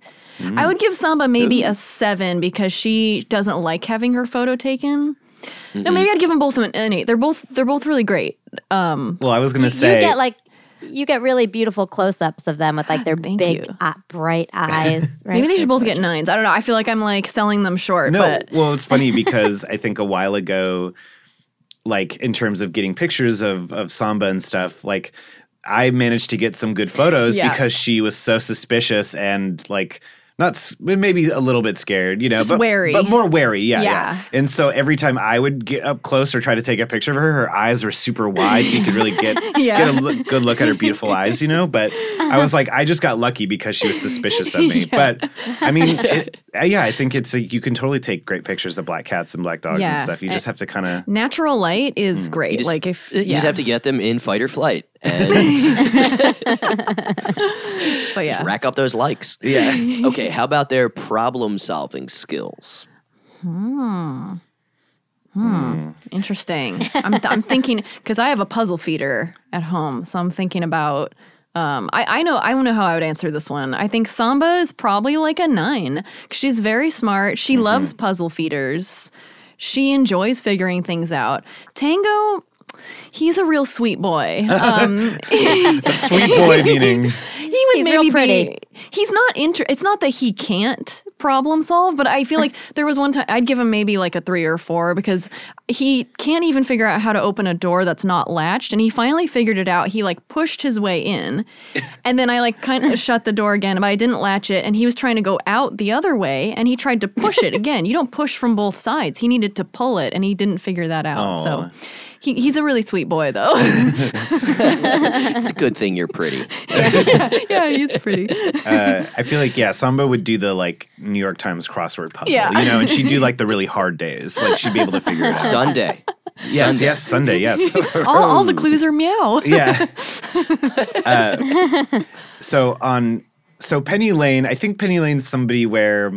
I would give Samba maybe a seven because she doesn't like having her photo taken. No, maybe I'd give them both an an eight. They're both they're both really great. Um, Well, I was gonna You say. get like you get really beautiful close-ups of them with like their Thank big, uh, bright eyes. Right? maybe they should both get nines. I don't know. I feel like I'm like selling them short. No, but well, it's funny because I think a while ago, like in terms of getting pictures of of Samba and stuff, like I managed to get some good photos Yeah. because she was so suspicious and like not maybe a little bit scared, you know, Just but wary. but more wary, yeah, yeah, Yeah. And so every time I would get up close or try to take a picture of her, her eyes were super wide, so you could really get Yeah. get a look, good look at her beautiful eyes, you know. But I was like, I just got lucky because she was suspicious of me. Yeah. But I mean, it, uh, yeah, I think it's a, you can totally take great pictures of black cats and black dogs and stuff. You just have to kind of natural light is great. Just- like if You yeah. just have to get them in fight or flight and but yeah. rack up those likes. yeah. Okay, how about their problem solving skills? Hmm. Interesting. I'm, th- I'm thinking because I have a puzzle feeder at home, so I'm thinking about. Um, I, I know I don't know how I would answer this one. I think Samba is probably like a nine. 'cause She's very smart. She loves puzzle feeders. She enjoys figuring things out. Tango, he's a real sweet boy. Um, Sweet boy meaning. he would He's maybe real be- he's not inter- It's not that he can't problem solve, but I feel like there was one time I'd give him maybe like a three or four because he can't even figure out how to open a door that's not latched, and he finally figured it out. He like pushed his way in, and then I like kind of shut the door again, but I didn't latch it, and he was trying to go out the other way, and he tried to push it again. You don't push from both sides. He needed to pull it, and he didn't figure that out. Aw. So. He, he's a really sweet boy, though. It's a good thing you're pretty. yeah, he's pretty. Uh, I feel like yeah, Samba would do the like New York Times crossword puzzle, Yeah. you know, and she'd do like the really hard days. Like she'd be able to figure it out. Sunday. yes, Sunday. yes, Sunday, yes. all, all the clues are meow. yeah. Uh, so on, so Penny Lane, I think Penny Lane's somebody where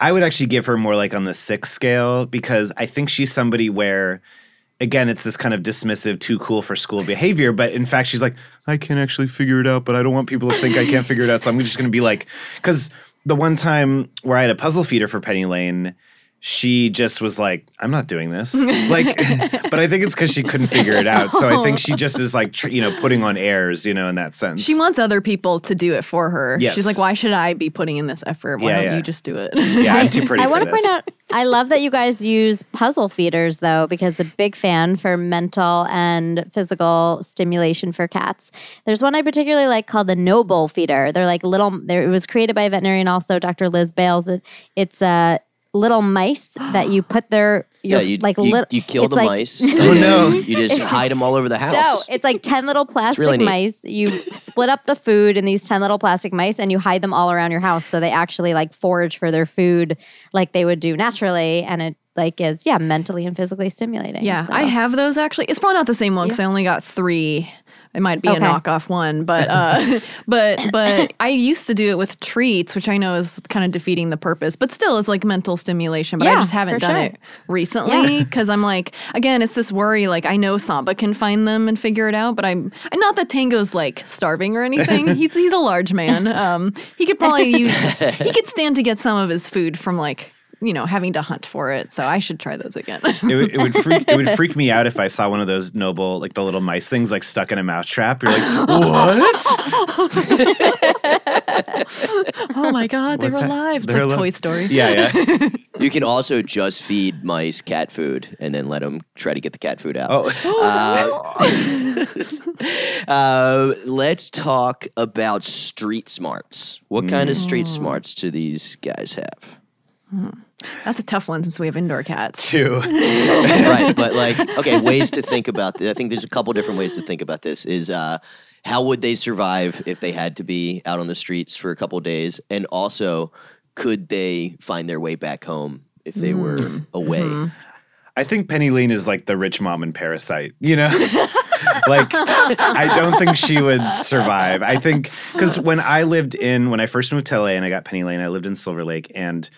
I would actually give her more like on the six scale because I think she's somebody where, again, it's this kind of dismissive, too cool for school behavior. But in fact, she's like, I can't actually figure it out, but I don't want people to think I can't figure it out. So I'm just going to be like, because the one time where I had a puzzle feeder for Penny Lane, she just was like, I'm not doing this. Like, but I think it's because she couldn't figure it out. So I think she just is like, tr- you know, putting on airs, you know, in that sense. She wants other people to do it for her. Yes. She's like, why should I be putting in this effort? Why Yeah, don't yeah. you just do it? yeah, I'm too pretty I for want to point out, I love that you guys use puzzle feeders though, because a big fan for mental and physical stimulation for cats. There's one I particularly like called the NoBowl feeder. They're like little. They're, it was created by a veterinarian, also Dr. Liz Bales. It, it's uh, little mice that you put their Yeah, you like you, lit- you kill the like- mice. Oh, no. You just hide them all over the house. No, it's like 10 little plastic really mice. You split up the food in these 10 little plastic mice and you hide them all around your house so they actually like forage for their food like they would do naturally and it like is yeah, mentally and physically stimulating. yeah, So- I have those actually. It's probably not the same one because I only got three. It might be Okay. a knockoff one, but uh, but but I used to do it with treats, which I know is kind of defeating the purpose, but still is like mental stimulation. But I just haven't done sure. it recently because I'm like, again, it's this worry. Like I know Samba can find them and figure it out, but I'm and not that Tango's like starving or anything. he's he's a large man. Um, he could probably use he could stand to get some of his food from like you know having to hunt for it. So I should try those again. it, would, it would freak it would freak me out if I saw one of those NoBowl like the little mice things like stuck in a mouse trap. You're like, what? oh my god, they What's were that? alive! It's They're like ali- Toy Story. Yeah, yeah. You can also just feed mice cat food and then let them try to get the cat food out. Oh, Uh, let's talk about street smarts. What kind of street smarts do these guys have? That's a tough one since we have indoor cats. two. right, but like, okay, ways to think about this. I think there's a couple different ways to think about this. Is uh, how would they survive if they had to be out on the streets for a couple days, and also could they find their way back home if they were away? I think Penny Lane is like the rich mom in Parasite, you know? like, I don't think she would survive. I think, because when I lived in, when I first moved to LA and I got Penny Lane, I lived in Silver Lake. And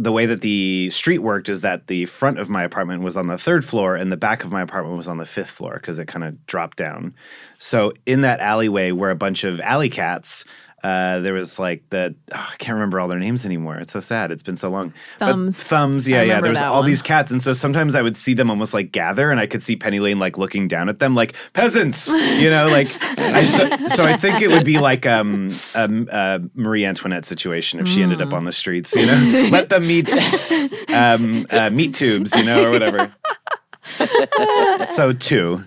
the way that the street worked is that the front of my apartment was on the third floor and the back of my apartment was on the fifth floor because it kind of dropped down. So in that alleyway were a bunch of alley cats. Uh, there was like the oh, I can't remember all their names anymore. It's so sad. It's been so long. But Thumbs. thumbs. Yeah, yeah. remember There was all one. these cats, and so sometimes I would see them almost like gather, and I could see Penny Lane like looking down at them, like peasants. You know, like I, so, so I think it would be like um, um a Marie Antoinette situation if she ended up on the streets. You know, let them meet um, uh, meat tubes. You know, or whatever. so two.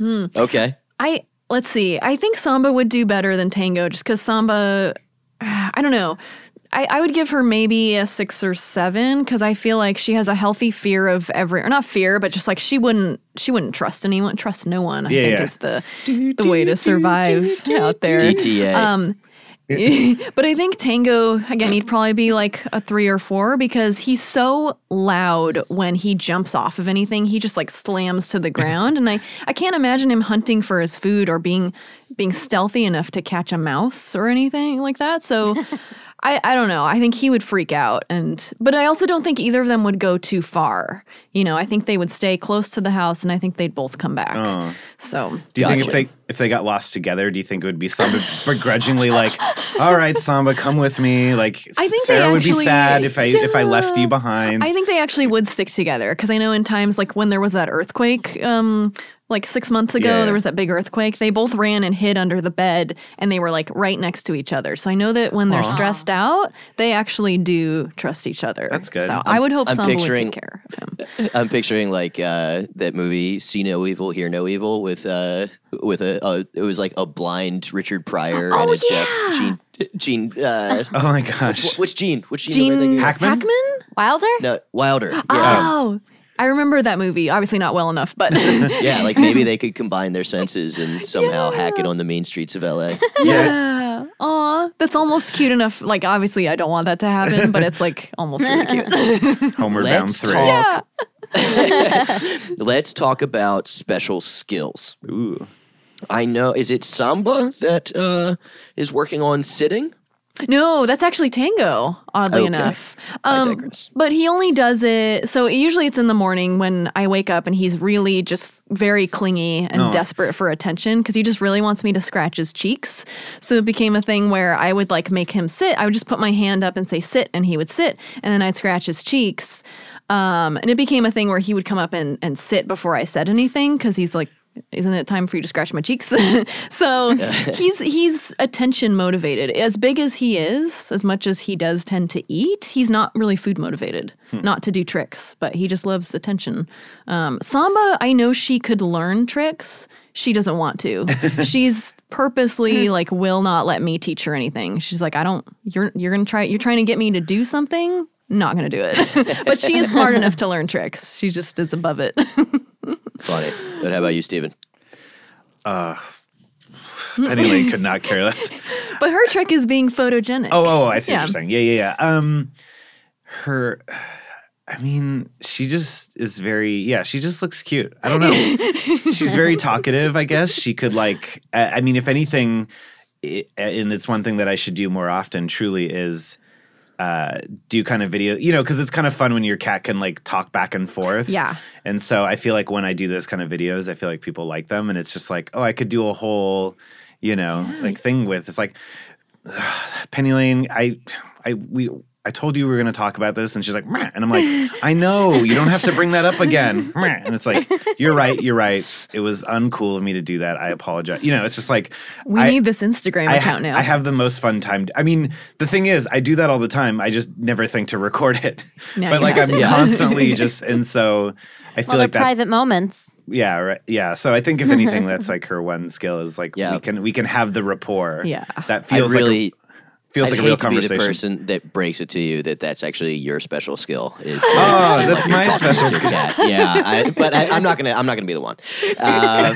Okay, I let's see. I think Samba would do better than Tango just because Samba. I don't know. I, I would give her maybe a six or seven because I feel like she has a healthy fear of every, or not fear, but just like she wouldn't, she wouldn't trust anyone, trust no one. I Yeah, think yeah. is the the way to survive out there. DTA. Um, but I think Tango again, he'd probably be like a three or four because he's so loud when he jumps off of anything. He just like slams to the ground, and I I can't imagine him hunting for his food or being being stealthy enough to catch a mouse or anything like that. So. I, I don't know. I think he would freak out and but I also don't think either of them would go too far. You know, I think they would stay close to the house and I think they'd both come back. Oh. So Do you think if they if they got lost together, do you think it would be Samba begrudgingly like, "All right, Samba, come with me"? Like I think Sarah would be sad if I if I left you behind. I think they actually would stick together because I know in times like when there was that earthquake, um, like six months ago, Yeah. there was that big earthquake. They both ran and hid under the bed, and they were like right next to each other. So I know that when they're stressed out, they actually do trust each other. That's good. So i would hope I'm someone would take care of him. I'm picturing like uh, that movie "See No Evil, Hear No Evil" with uh, with a, a it was like a blind Richard Pryor and Oh, a deaf Gene. Gene, uh, oh my gosh. which Gene? Which Gene? Gene? Hackman? Hackman? Wilder? No, Wilder. Yeah, Oh, I remember that movie. Obviously not well enough, but yeah. Like maybe they could combine their senses and somehow hack it on the main streets of LA. Yeah. yeah. Aw, that's almost cute enough. Like obviously I don't want that to happen, but it's like almost really cute. Homeward Bound Let's three. talk. Let's talk about special skills. Ooh. I know. Is it Samba that uh, is working on sitting? No, that's actually tango, oddly Okay. enough. Um, but he only does it. So usually it's in the morning when I wake up and he's really just very clingy and Oh. desperate for attention because he just really wants me to scratch his cheeks. So it became a thing where I would like make him sit. I would just put my hand up and say sit, and he would sit, and then I'd scratch his cheeks. Um, and it became a thing where he would come up and, and sit before I said anything because he's like, isn't it time for you to scratch my cheeks? so he's he's attention motivated. As big as he is, as much as he does tend to eat, he's not really food motivated. Not to do tricks, but he just loves attention. Um, Samba, I know she could learn tricks. She doesn't want to. She's purposely like will not let me teach her anything. She's like, I don't. You're you're gonna try. You're trying to get me to do something. Not gonna do it. but she is smart enough to learn tricks. She just is above it. Funny. But how about you, Stephen? Penny Lane could not care less. but her trick is being photogenic. Oh, oh, oh I see what Yeah. you're saying. Yeah, yeah, yeah. Um, her, I mean, she just is very, yeah, she just looks cute. I don't know. She's very talkative, I guess. She could, like, I, I mean, if anything, it, and it's one thing that I should do more often, truly, is uh, do kind of video, you know, because it's kind of fun when your cat can, like, talk back and forth. Yeah. And so I feel like when I do those kind of videos, I feel like people like them. And it's just like, oh, I could do a whole, you know, like thing with it's like Penny Lane, I, I, we, I told you we were going to talk about this. And she's like, Meh. and I'm like, I know, you don't have to bring that up again. Meh. And it's like, you're right, you're right. It was uncool of me to do that. I apologize. You know, it's just like, We I- need this Instagram I, account ha- now. I have the most fun time. I mean, the thing is, I do that all the time. I just never think to record it. Now but like I'm to. constantly just, and so I feel Well, like that. private moments. Yeah, right. Yeah. So I think if anything, that's like her one skill is like Yeah. we can we can have the rapport. Yeah. That I feels really like a, feels I'd like a hate real to be the person that breaks it to you that that's actually your special skill. Is to Oh, seem that's you're my special skill. cat. Yeah, I, but I, I'm not gonna. I'm not gonna be the one. Uh,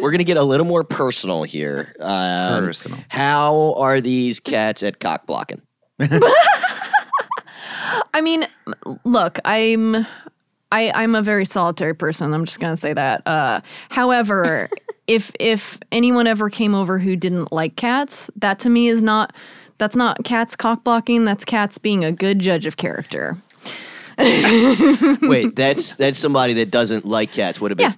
we're gonna get a little more personal here. Um, Personal. How are these cats at cock blocking? I mean, look, I'm I I'm a very solitary person. I'm just gonna say that. Uh, however, if if anyone ever came over who didn't like cats, that to me is not that's not cats cock blocking. That's cats being a good judge of character. Wait, that's that's somebody that doesn't like cats. What about?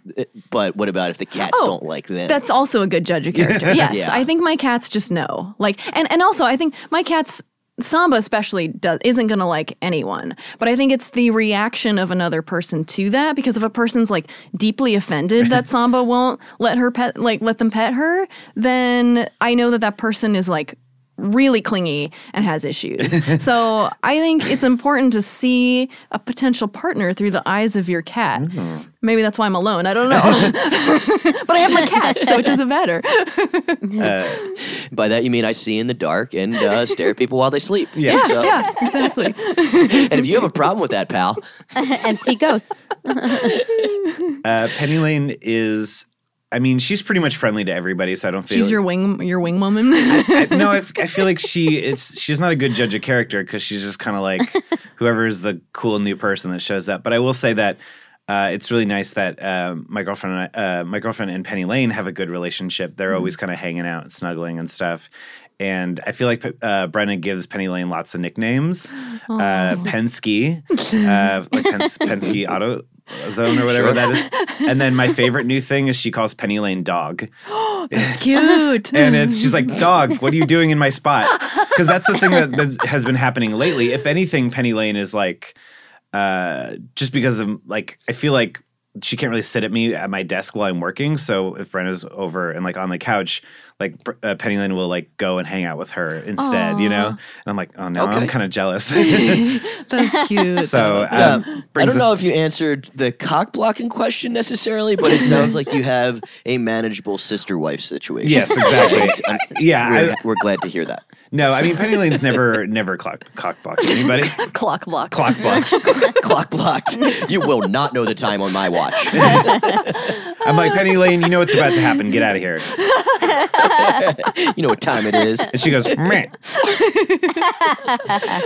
But what about if the cats Oh, don't like them? That's also a good judge of character. Yes, Yeah. I think my cats just know. Like, and and also I think my cats. Samba especially does, isn't going to like anyone, but I think it's the reaction of another person to that because if a person's like deeply offended that Samba won't let her pet like let them pet her, then I know that that person is like really clingy and has issues. so I think it's important to see a potential partner through the eyes of your cat. Maybe that's why I'm alone. I don't know. but I have my cat, so it doesn't matter. By that you mean I see in the dark and uh, stare at people while they sleep. Yeah. So- yeah, exactly. And if you have a problem with that, pal, and see ghosts. Uh, Penny Lane is. I mean, she's pretty much friendly to everybody, so I don't feel. She's your wing, your wing woman. I, no, I, f- I feel like she it's she's not a good judge of character because she's just kind of like whoever is the cool new person that shows up. But I will say that uh, it's really nice that um, my girlfriend and I, uh, my girlfriend and Penny Lane have a good relationship. They're always kind of hanging out and snuggling and stuff. And I feel like uh, Brenna gives Penny Lane lots of nicknames. Uh, Penske, uh, like Pens- Penske Auto Zone or whatever Sure. that is. And then my favorite new thing is she calls Penny Lane dog. That's cute. And it's she's like, dog, what are you doing in my spot? Because that's the thing that has been happening lately. If anything, Penny Lane is like, uh, just because of like, I feel like she can't really sit at me at my desk while I'm working. So if Brenna's over and like on the couch, like uh, Penny Lane will like go and hang out with her instead, you know? And I'm like, oh no, I'm kind of jealous. That's cute. so Yeah. um, I don't know if you answered the cock blocking question necessarily, but it sounds like you have a manageable sister wife situation. Yes, exactly. Yeah, we're, I, we're glad to hear that. no, I mean Penny Lane's never never clock cock blocked anybody. clock blocked. clock blocked. Clock blocked. You will not know the time on my watch. I'm like Penny Lane, you know what's about to happen. Get out of here. You know what time it is. And she goes, Meh.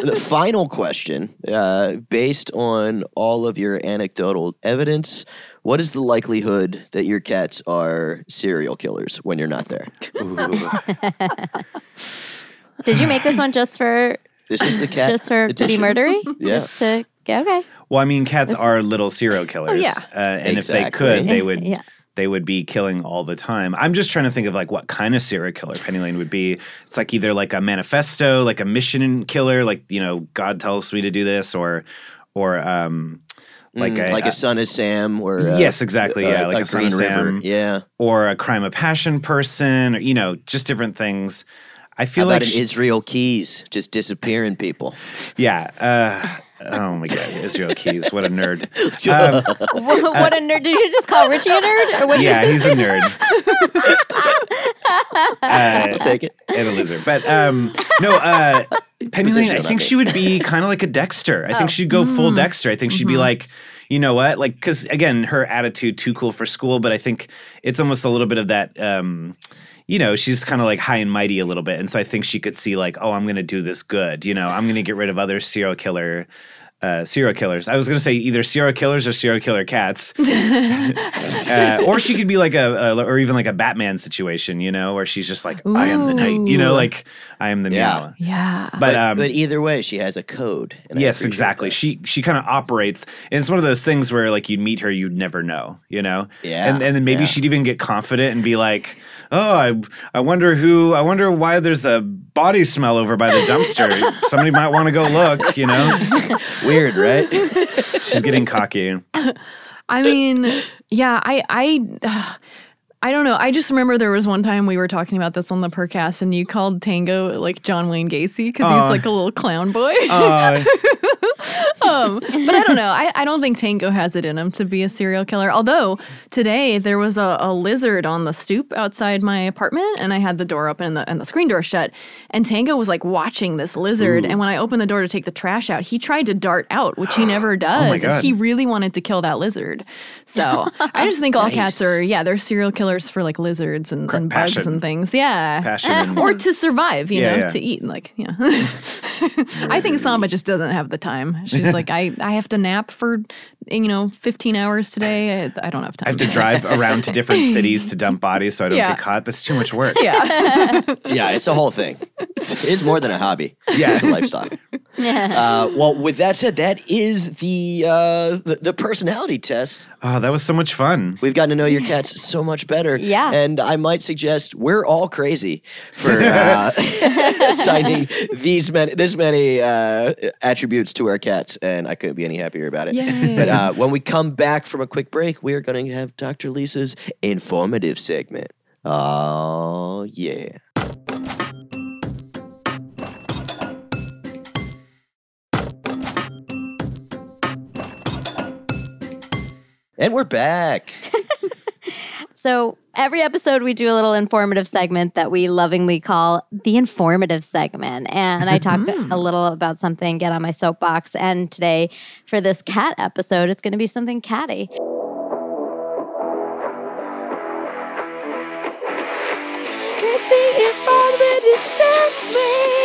The final question, uh, based on all of your anecdotal evidence, what is the likelihood that your cats are serial killers when you're not there? Did you make this one just for This is the cat. just for to be edition. murdery? Yeah. Just to okay. Well, I mean, cats are little serial killers. yeah. Uh, and if they could, they would. Yeah. They would be killing all the time. I'm just trying to think of like what kind of serial killer Penny Lane would be. It's like either like a manifesto, like a mission killer, like you know, God tells me to do this, or, or um, like Mm, a, like a son of Sam or uh, yes, exactly, yeah, like a, Son Green of River. Sam, Yeah. or a crime of passion person, or, you know, just different things. I How feel about like an sh- Israel Keys just disappearing people? yeah. Uh, oh my god, Israel Keys, what a nerd. Um, what, what a nerd! Did you just call Richie a nerd? Or what yeah, he's a nerd. uh, Take it. and a loser. But um, no, uh, Penny Lane, I think she would be kind of like a Dexter. I think she'd go full Dexter. I think she'd be like, you know what? Like, because again, her attitude too cool for school, but I think it's almost a little bit of that. Um, you know, she's kind of like high and mighty a little bit, and so I think she could see like, oh, I'm going to do this good. You know, I'm going to get rid of other serial killer uh, serial killers. I was going to say either serial killers or serial killer cats, uh, or she could be like a, a, or even like a Batman situation, you know, where she's just like, I am the night, you know, like I am the Yeah. meow. Yeah. But, But, um, but either way, she has a code. yes, exactly. that. She she kind of operates, and it's one of those things where like you'd meet her, you'd never know, you know. Yeah, And and then maybe yeah. she'd even get confident and be like, oh, I I wonder who, I wonder why there's the body smell over by the dumpster. Somebody might want to go look, you know. Weird, right? She's getting cocky. I mean, yeah, I I I don't know. I just remember there was one time we were talking about this on the Purrcast, and you called Tango like John Wayne Gacy because Aw. he's like a little clown boy. Uh, um, but I don't know. I, I don't think Tango has it in him to be a serial killer. Although today there was a, a lizard on the stoop outside my apartment, and I had the door open and the, and the screen door shut. And Tango was like watching this lizard. And when I opened the door to take the trash out, he tried to dart out, which he never does. God. and he really wanted to kill that lizard. So I just think all Nice. cats are, yeah, they're serial killers for like lizards and, and bugs and things. Yeah. passion. Or to survive, you Yeah, know, yeah. to eat. Like, yeah. I think Samba just doesn't have the time. She's like, I, I have to nap for, you know, 15 hours today. I, I don't have time. I have to drive around to different cities to dump bodies so I don't Yeah. get caught. That's too much work. yeah. yeah, it's a whole thing. It's, it's more than a hobby. Yeah. it's a lifestyle. Uh, well, with that said, that is the, uh, the the personality test. Oh, that was so much fun. We've gotten to know your cats so much better. Yeah. and I might suggest we're all crazy for uh, assigning these many this many uh, attributes to our cats, and I couldn't be any happier about it. Yay. But uh, when we come back from a quick break, we are going to have Dr. Lisa's informative segment. Oh yeah. And we're back. So every episode, we do a little informative segment that we lovingly call the informative segment. And I talk mm-hmm. a little about something, get on my soapbox. And today, for this cat episode, it's going to be something catty. It's the informative segment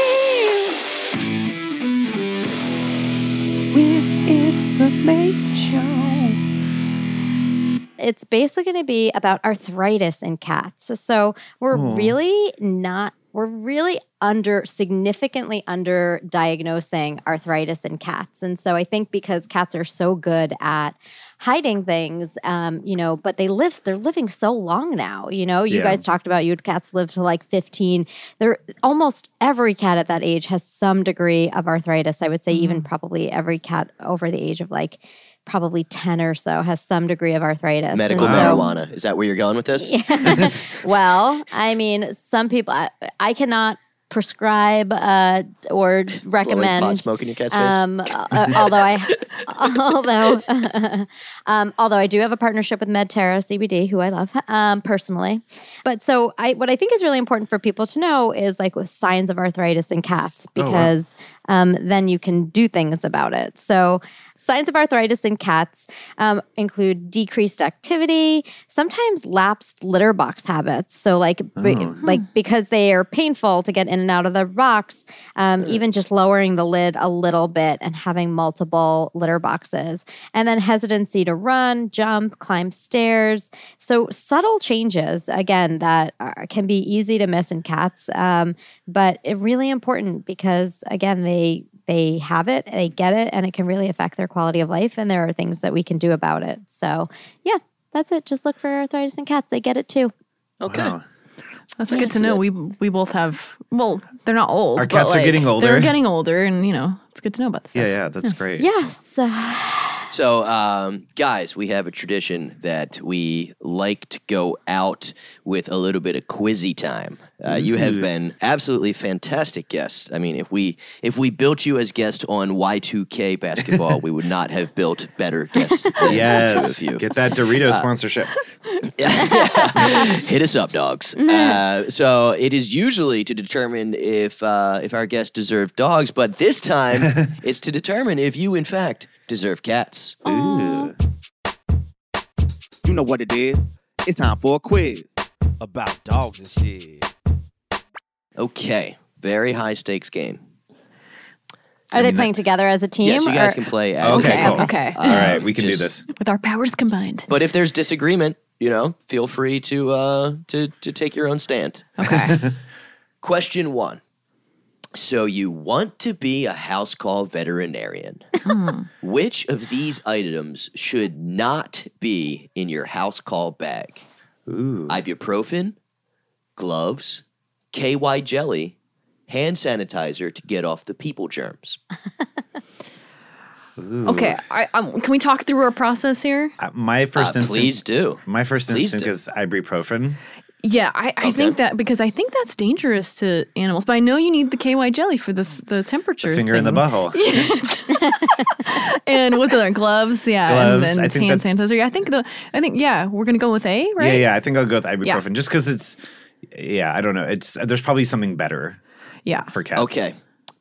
it's basically going to be about arthritis in cats. So we're really not, we're really under, significantly under diagnosing arthritis in cats. And so I think because cats are so good at hiding things, um, you know, but they live, they're living so long now. You know, you Yeah. guys talked about you cats live to like 15. They're almost every cat at that age has some degree of arthritis. I would say even probably every cat over the age of like, Probably 10 or so has some degree of arthritis. Medical so- marijuana. Is that where you're going with this? Yeah. well, I mean, some people, I, I cannot prescribe uh, or Blowing pot recommend. smoke in your cat's face? Um, uh, although I, although, um, although I do have a partnership with MedTerra CBD, who I love um, personally. But so I, what I think is really important for people to know is like with signs of arthritis in cats, because um, then you can do things about it. So signs of arthritis in cats um, include decreased activity, sometimes lapsed litter box habits. So like, be- like because they are painful to get in and out of the box, um, even just lowering the lid a little bit and having multiple litter boxes, and then hesitancy to run, jump, climb stairs. So subtle changes again that are, can be easy to miss in cats, um, but it really important because again they they they have it, they get it, and it can really affect their quality of life. And there are things that we can do about it. So yeah, that's it. Just look for arthritis in cats; they get it too. okay. Wow. That's good to know. We we both have. Well, they're not old. Our but, cats are getting older. They're getting older, and you know, it's good to know about this. Yeah, Stuff. yeah, that's hmm. great. Yes. So, um, guys, we have a tradition that we like to go out with a little bit of quizzy time. Uh, you have been absolutely fantastic guests. I mean, if we if we built you as guest on Y2K basketball, we would not have built better guests than the two Yes. of you. Get that Dorito sponsorship. Hit us up, dogs. Uh, so it is usually to determine if uh, if our guests deserve dogs, but this time it's to determine if you, in fact, deserve cats. Ooh. You know what it is. It's time for a quiz about dogs and shit. Okay, very high stakes game. Are they playing together as a team? Yes, you guys or- can play as Okay, a Okay, team. cool. okay. All right, we can do this. With our powers combined. But if there's disagreement, you know, feel free to uh, to to take your own stand. Okay. Question one. So you want to be a house call veterinarian. Which of these items should not be in your house call bag? Ooh. Ibuprofen, gloves, KY jelly, hand sanitizer to get off the people germs. okay. I, um, can we talk through our process here? Uh, my first Uh, instinct. please do. My first Please instinct do. is ibuprofen. Yeah, I, I Okay. think that because I think that's dangerous to animals, but I know you need the KY jelly for this the temperature. Finger in the thing. butthole. and what's the other gloves? Yeah, Gloves, and then I think hand that's- sanitizer. Yeah, I think the I think yeah, we're gonna go with A, right? Yeah, yeah. I think I'll go with ibuprofen just because it's. Yeah, I don't know. It's there's probably something better Yeah. for cats. Okay.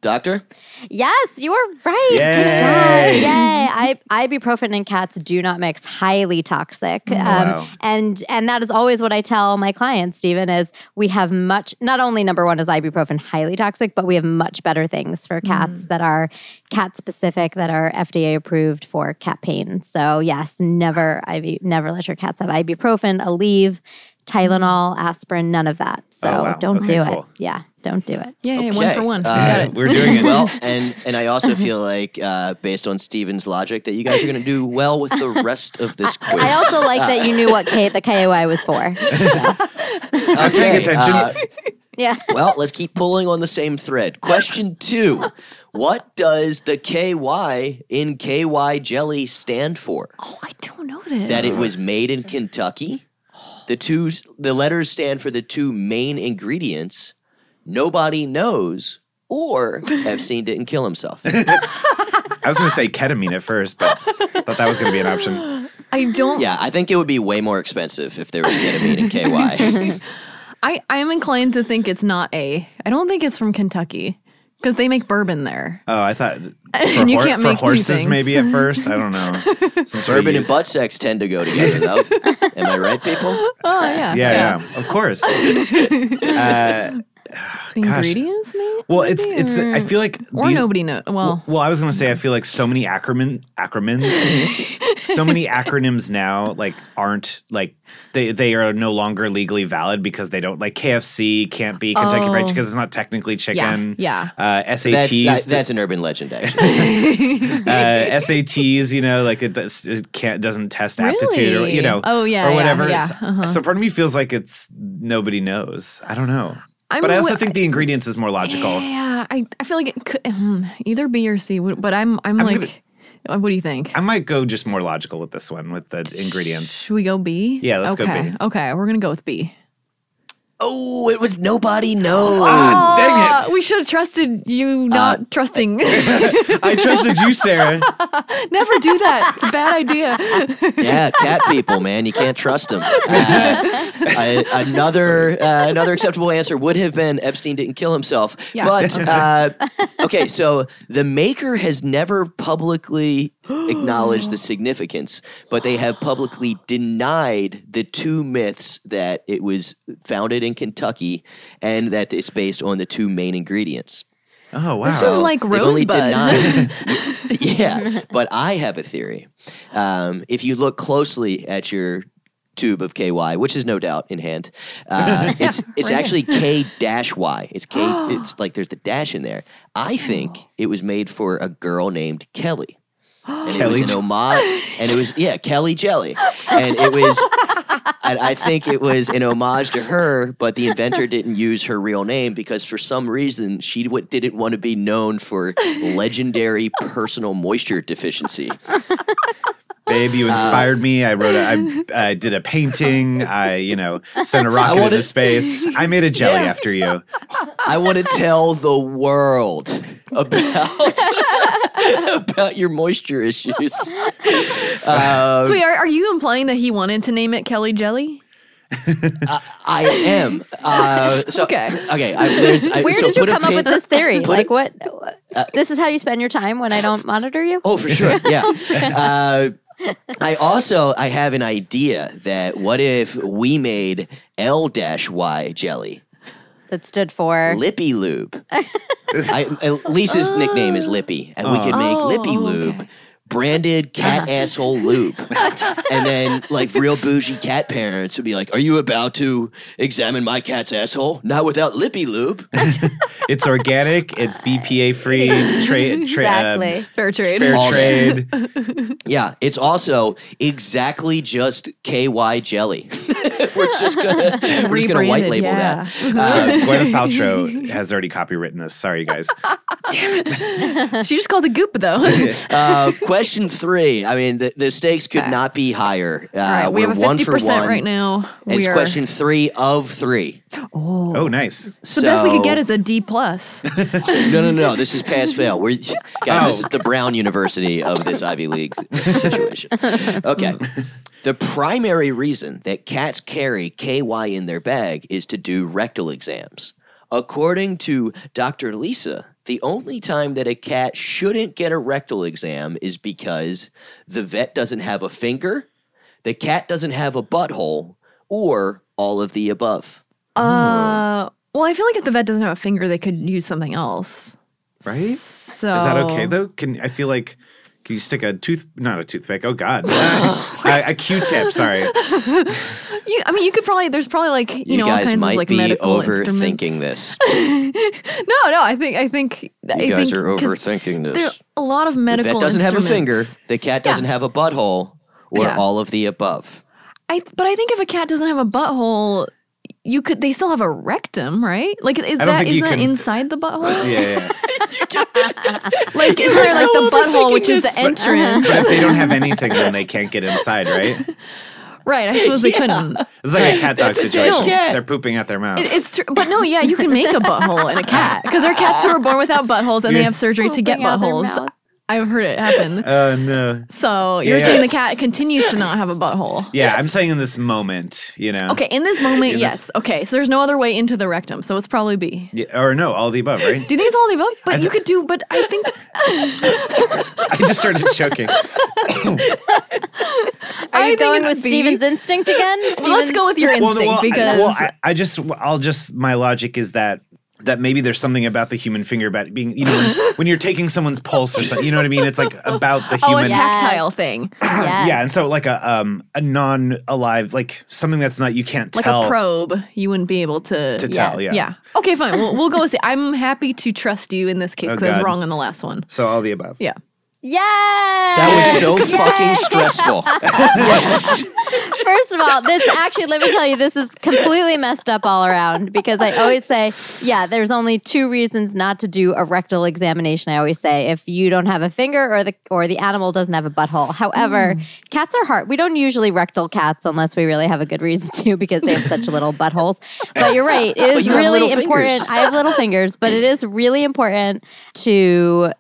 Doctor? Yes, you are right. Good Yay. God. Yay. I, ibuprofen and cats do not mix. Highly toxic. Mm. Um, Wow. And and that is always what I tell my clients, Stephen, is we have much not only number one is ibuprofen highly toxic, but we have much better things for mm. cats that are cat specific, that are FDA approved for cat pain. So yes, never IV, never let your cats have ibuprofen, Aleve, Tylenol, mm. aspirin, none of that. So Oh, wow. don't Okay, do cool. it. Yeah, don't do it. Yeah, yeah, one for one. We Uh, got it. We're doing it. well, and and I also feel like, uh, based on Stephen's logic, that you guys are going to do well with the rest of this quiz. I also like that you knew what K, the KOI was for. I'm paying attention. uh, Yeah. well, let's keep pulling on the same thread. Question two: What does the KY in KY jelly stand for? oh, I don't know this. That it was made in Kentucky. The two the letters stand for the two main ingredients. Nobody knows, or Epstein didn't kill himself. I was going to say ketamine at first, but thought that was going to be an option. I don't. Yeah, I think it would be way more expensive if there was ketamine in KY. I I am inclined to think it's not A. I don't think it's from Kentucky because they make bourbon there. Oh, I thought for, And you hor- can't make two horses things. maybe at first. I don't know. Some Bourbon and butt sex tend to go together, though. Am I right, people? Oh yeah. Yeah, yeah, of course. Uh, The Gosh. ingredients, maybe. well, it's maybe, it's. The, I feel like or these- nobody knows. Well, Well, I was going to say I feel like so many acronym acronyms, so many acronyms now like aren't like they they are no longer legally valid because they don't like KFC can't be Kentucky Fried Oh. Chicken because it's not technically chicken. yeah. Uh, That's, SATs, that- that's an urban legend, actually. uh, SATs, you know, like it, does, it can't doesn't test aptitude or you know, Oh, yeah, or whatever. yeah, So, uh-huh. so part of me feels like it's nobody knows. I don't know, I'm but I also wi- think the ingredients is more logical. Yeah, I, I feel like it could hmm, either B or C. But I'm I'm, I'm like, uh, what do you think? I might go just more logical with this one with the ingredients. Should we go B? Yeah, let's go. B. Okay, we're gonna go with B. oh, it was nobody knows. Ah, dang it! Uh, we should have trusted you, not trusting. I trusted you, Sarah. Never do that. It's a bad idea. Yeah, cat people, man, you can't trust them. Uh, I- another uh, another acceptable answer would have been Epstein didn't kill himself. Yeah. But uh, okay, so the maker has never publicly acknowledged the significance, but they have publicly denied the two myths that it was founded in Kentucky and that it's based on the two main ingredients. Oh wow! This is like They've only Rosebud. denied- yeah, but I have a theory. Um, if you look closely at your tube of KY, which is no doubt in hand, uh, it's it's right actually K dash Y. It's K. it's like there's the dash in there. I think it was made for a girl named Kelly. And it was an homage, and it was yeah Kelly Jelly, and it was, and I think it was an homage to her, but the inventor didn't use her real name because for some reason she w- didn't want to be known for legendary personal moisture deficiency. Babe, you inspired me. I wrote a, I uh, did a painting. I, you know, sent a rocket wanted- into space. I made a jelly Yeah. after you. I want to tell the world about about your moisture issues. Uh, So wait, are, are you implying that he wanted to name it Kelly Jelly? I am. Uh, so, Okay. Okay. I, there's, I, Where so did you put a come up pin- with this theory? Like it- what? this is how you spend your time when I don't monitor you? Oh, for sure. Yeah. uh, I also I have an idea that what if we made L dash Y jelly? That stood for Lippy Lube. I, uh, Lisa's nickname is Lippy, and we could make Oh, Lippy okay. Lube branded cat asshole lube. and then, like, real bougie cat parents would be like, Are you about to examine my cat's asshole? Not without Lippy Lube. It's organic. It's BPA free. Trade. Tra- um. Fair trade. fair All trade. yeah, it's also exactly just KY jelly. we're just gonna we're just gonna white label yeah. that. Uh, Gwyneth Paltrow has already copywritten us. Sorry, guys. Damn it. She just called it goop though. Uh, question three. I mean, the, the stakes could not be higher. Uh, All right, we we're have a one fifty for percent one. right now. We it's are. question three of three. Oh, nice. The best we could get is a D plus. no, no, no. This is pass fail. We're guys. Oh. This is the Brown University of this Ivy League situation. Okay. The primary reason that cats carry KY in their bag is to do rectal exams. According to Dr. Lisa, the only time that a cat shouldn't get a rectal exam is because the vet doesn't have a finger, the cat doesn't have a butthole, or all of the above. Uh, well, I feel like if the vet doesn't have a finger, they could use something else. Right? So is that okay though? Can I feel like can you stick a tooth? Not a toothpick. Oh God, a, a Q-tip. Sorry. You, I mean, you could probably. There's probably like you, You, know all kinds might of like be medical overthinking this. No, no. I think I think I You guys think, are 'cause overthinking There this. are a lot of The medical. vet doesn't have a finger. The cat doesn't have a butthole, or Yeah. all of the above. I but I think if a cat doesn't have a butthole, you could. They still have a rectum, right? Like, is I don't that think is can- inside the butthole? Yeah, yeah. Like, is are there like the butthole, overthinking which is this. the entrance? But if they don't have anything, then they can't get inside, right? right. I suppose they couldn't. It's like a cat dog That's situation. cat. They're pooping out their mouth. It- It's true, but no, yeah, you can make a butthole in a cat because there are cats who are born without buttholes and they have surgery to get Pooping out their buttholes. Mouth. I've heard it happen. Oh no. So you're Yeah. saying the cat continues to not have a butthole? Yeah, I'm saying in this moment, you know. Okay, in this moment, In this- yes. Okay, so there's no other way into the rectum, so it's probably B. Yeah, or no, all the above, right? Do you think it's all the above? But you could do. But I think I just started choking. Are I you think going with B. Stephen's instinct again? well, let's go with your instinct well, I- because well, I, I just, I'll just, my logic is that that maybe there's something about the human finger about being, you know, when, when you're taking someone's pulse or something, you know what I mean? It's like about the oh, a human. Tactile thing, Yes. Yeah, and so like a um a non-alive, like something that's not you can't like tell a probe. You wouldn't be able to. to tell. Yeah. yeah. Okay, fine. We'll, we'll go with I'm happy to trust you in this case Oh, because I was wrong on the last one. So all the above. Yeah. Yes. That was so fucking stressful. First of all, this actually, let me tell you, this is completely messed up all around because I always say, yeah, there's only two reasons not to do a rectal examination. I always say if you don't have a finger or the or the animal doesn't have a butthole. However, mm. cats are hard. We don't usually rectal cats unless we really have a good reason to because they have such little buttholes. But you're right. It is really important. fingers. I have little fingers, but it is really important to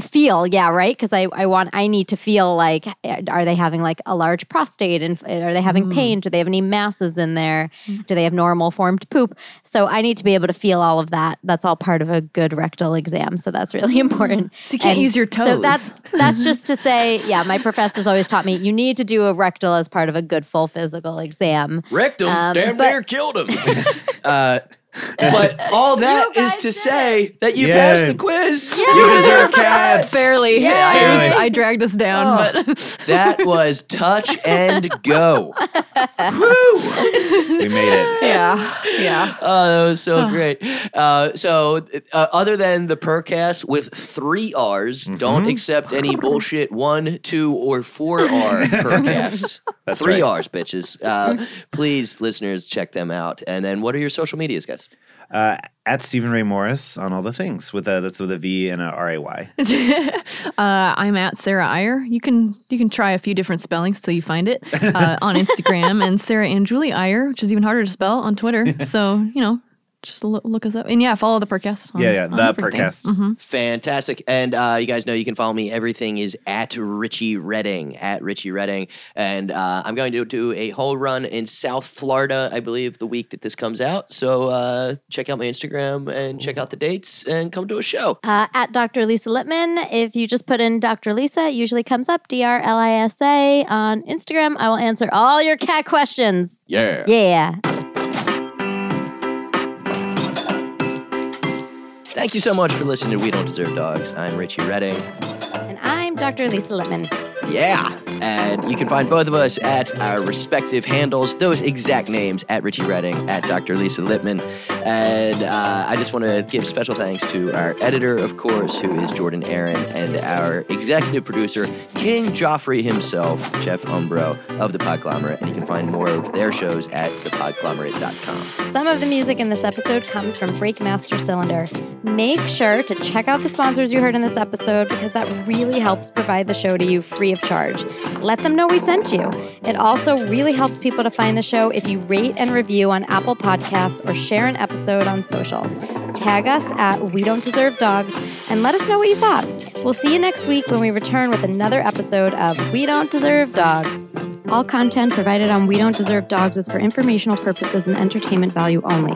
feel yeah right? Because I, I want i need to feel like are they having like a large prostate and are they having pain? Do they have any masses in there? Do they have normal formed poop? So i need to be able to feel all of that. That's all part of a good rectal exam so that's really important. So you can't use your toes. so that's that's just to say yeah my professors always taught me you need to do a rectal as part of a good full physical exam. Wrecked him. Um, damn but- near killed him. uh, but all that You is guys to did say that you Yeah. passed the quiz. Yeah. You deserve cats. barely. Yay. I, was- I dragged us down, Oh. but That was touch and go. Woo! We made it. yeah, yeah. Oh, that was so great. Uh, so, uh, other than the Purrcast with three R's, Mm-hmm. don't accept any bullshit one, two, or four R Purrcast. That's three right. R's, bitches. Uh, please, listeners, check them out. And then, what are your social medias, guys? Uh, at Stephen Ray Morris on all the things with a that's with a V and a R A Y. Uh, I'm at Sarah Iyer. You can you can try a few different spellings till you find it uh, on Instagram, and Sarah and Julie Iyer, which is even harder to spell on Twitter. So you know, just loo- look us up, and yeah, follow the podcast. on- Yeah, yeah, on the everything. Purrcast. Fantastic. And uh, you guys know you can follow me. Everything is at Richie Redding, at Richie Redding. And uh, I'm going to do a whole run in South Florida, I believe, the week that this comes out. So uh, check out my Instagram and check out the dates and come to a show. Uh, at Dr. Lisa Lippman. If you just put in Dr. Lisa, it usually comes up D R L I S A on Instagram. I will answer all your cat questions. Yeah. Yeah. Thank you so much for listening to We Don't Deserve Dogs. I'm Richie Redding. And I'm Dr. Lisa Lippman. Yeah. And you can find both of us at our respective handles, those exact names at Richie Redding, at Dr. Lisa Lippman. And uh, I just want to give special thanks to our editor, of course, who is Jordan Aaron, and our executive producer, King Joffrey himself, Jeff Umbro of The Podglomerate. And you can find more of their shows at thepodglomerate.com. Some of the music in this episode comes from Breakmaster Cylinder. Make sure to check out the sponsors you heard in this episode because that really helps provide the show to you free of charge. Let them know we sent you. It also really helps people to find the show if you rate and review on Apple Podcasts or share an episode on socials. Tag us at We Don't Deserve Dogs and let us know what you thought. We'll see you next week when we return with another episode of We Don't Deserve Dogs. All content provided on We Don't Deserve Dogs is for informational purposes and entertainment value only.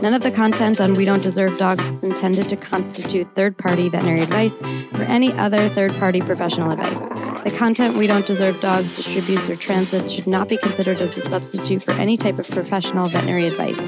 None of the content on We Don't Deserve Dogs is intended to constitute third party veterinary advice or any other third party professional advice. The content We Don't Deserve Dogs distributes or transmits should not be considered as a substitute for any type of professional veterinary advice.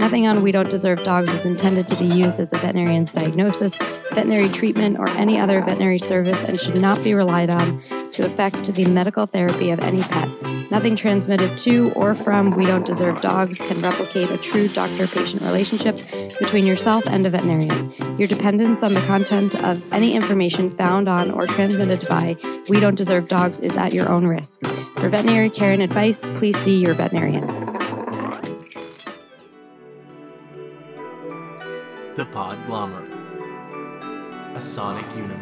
Nothing on We Don't Deserve Dogs is intended to be used as a veterinarian's diagnosis, veterinary treatment, or any other veterinary service and should not be relied on to affect the medical therapy of any pet. Nothing transmitted to or from We Don't Deserve Dogs can replicate a true doctor patient relationship between yourself and a veterinarian. Your dependence on the content of any information found on or transmitted by We Don't Deserve Dogs is at your own risk. For veterinary care and advice, please see your veterinarian. The Podglomerate. A Sonic Universe.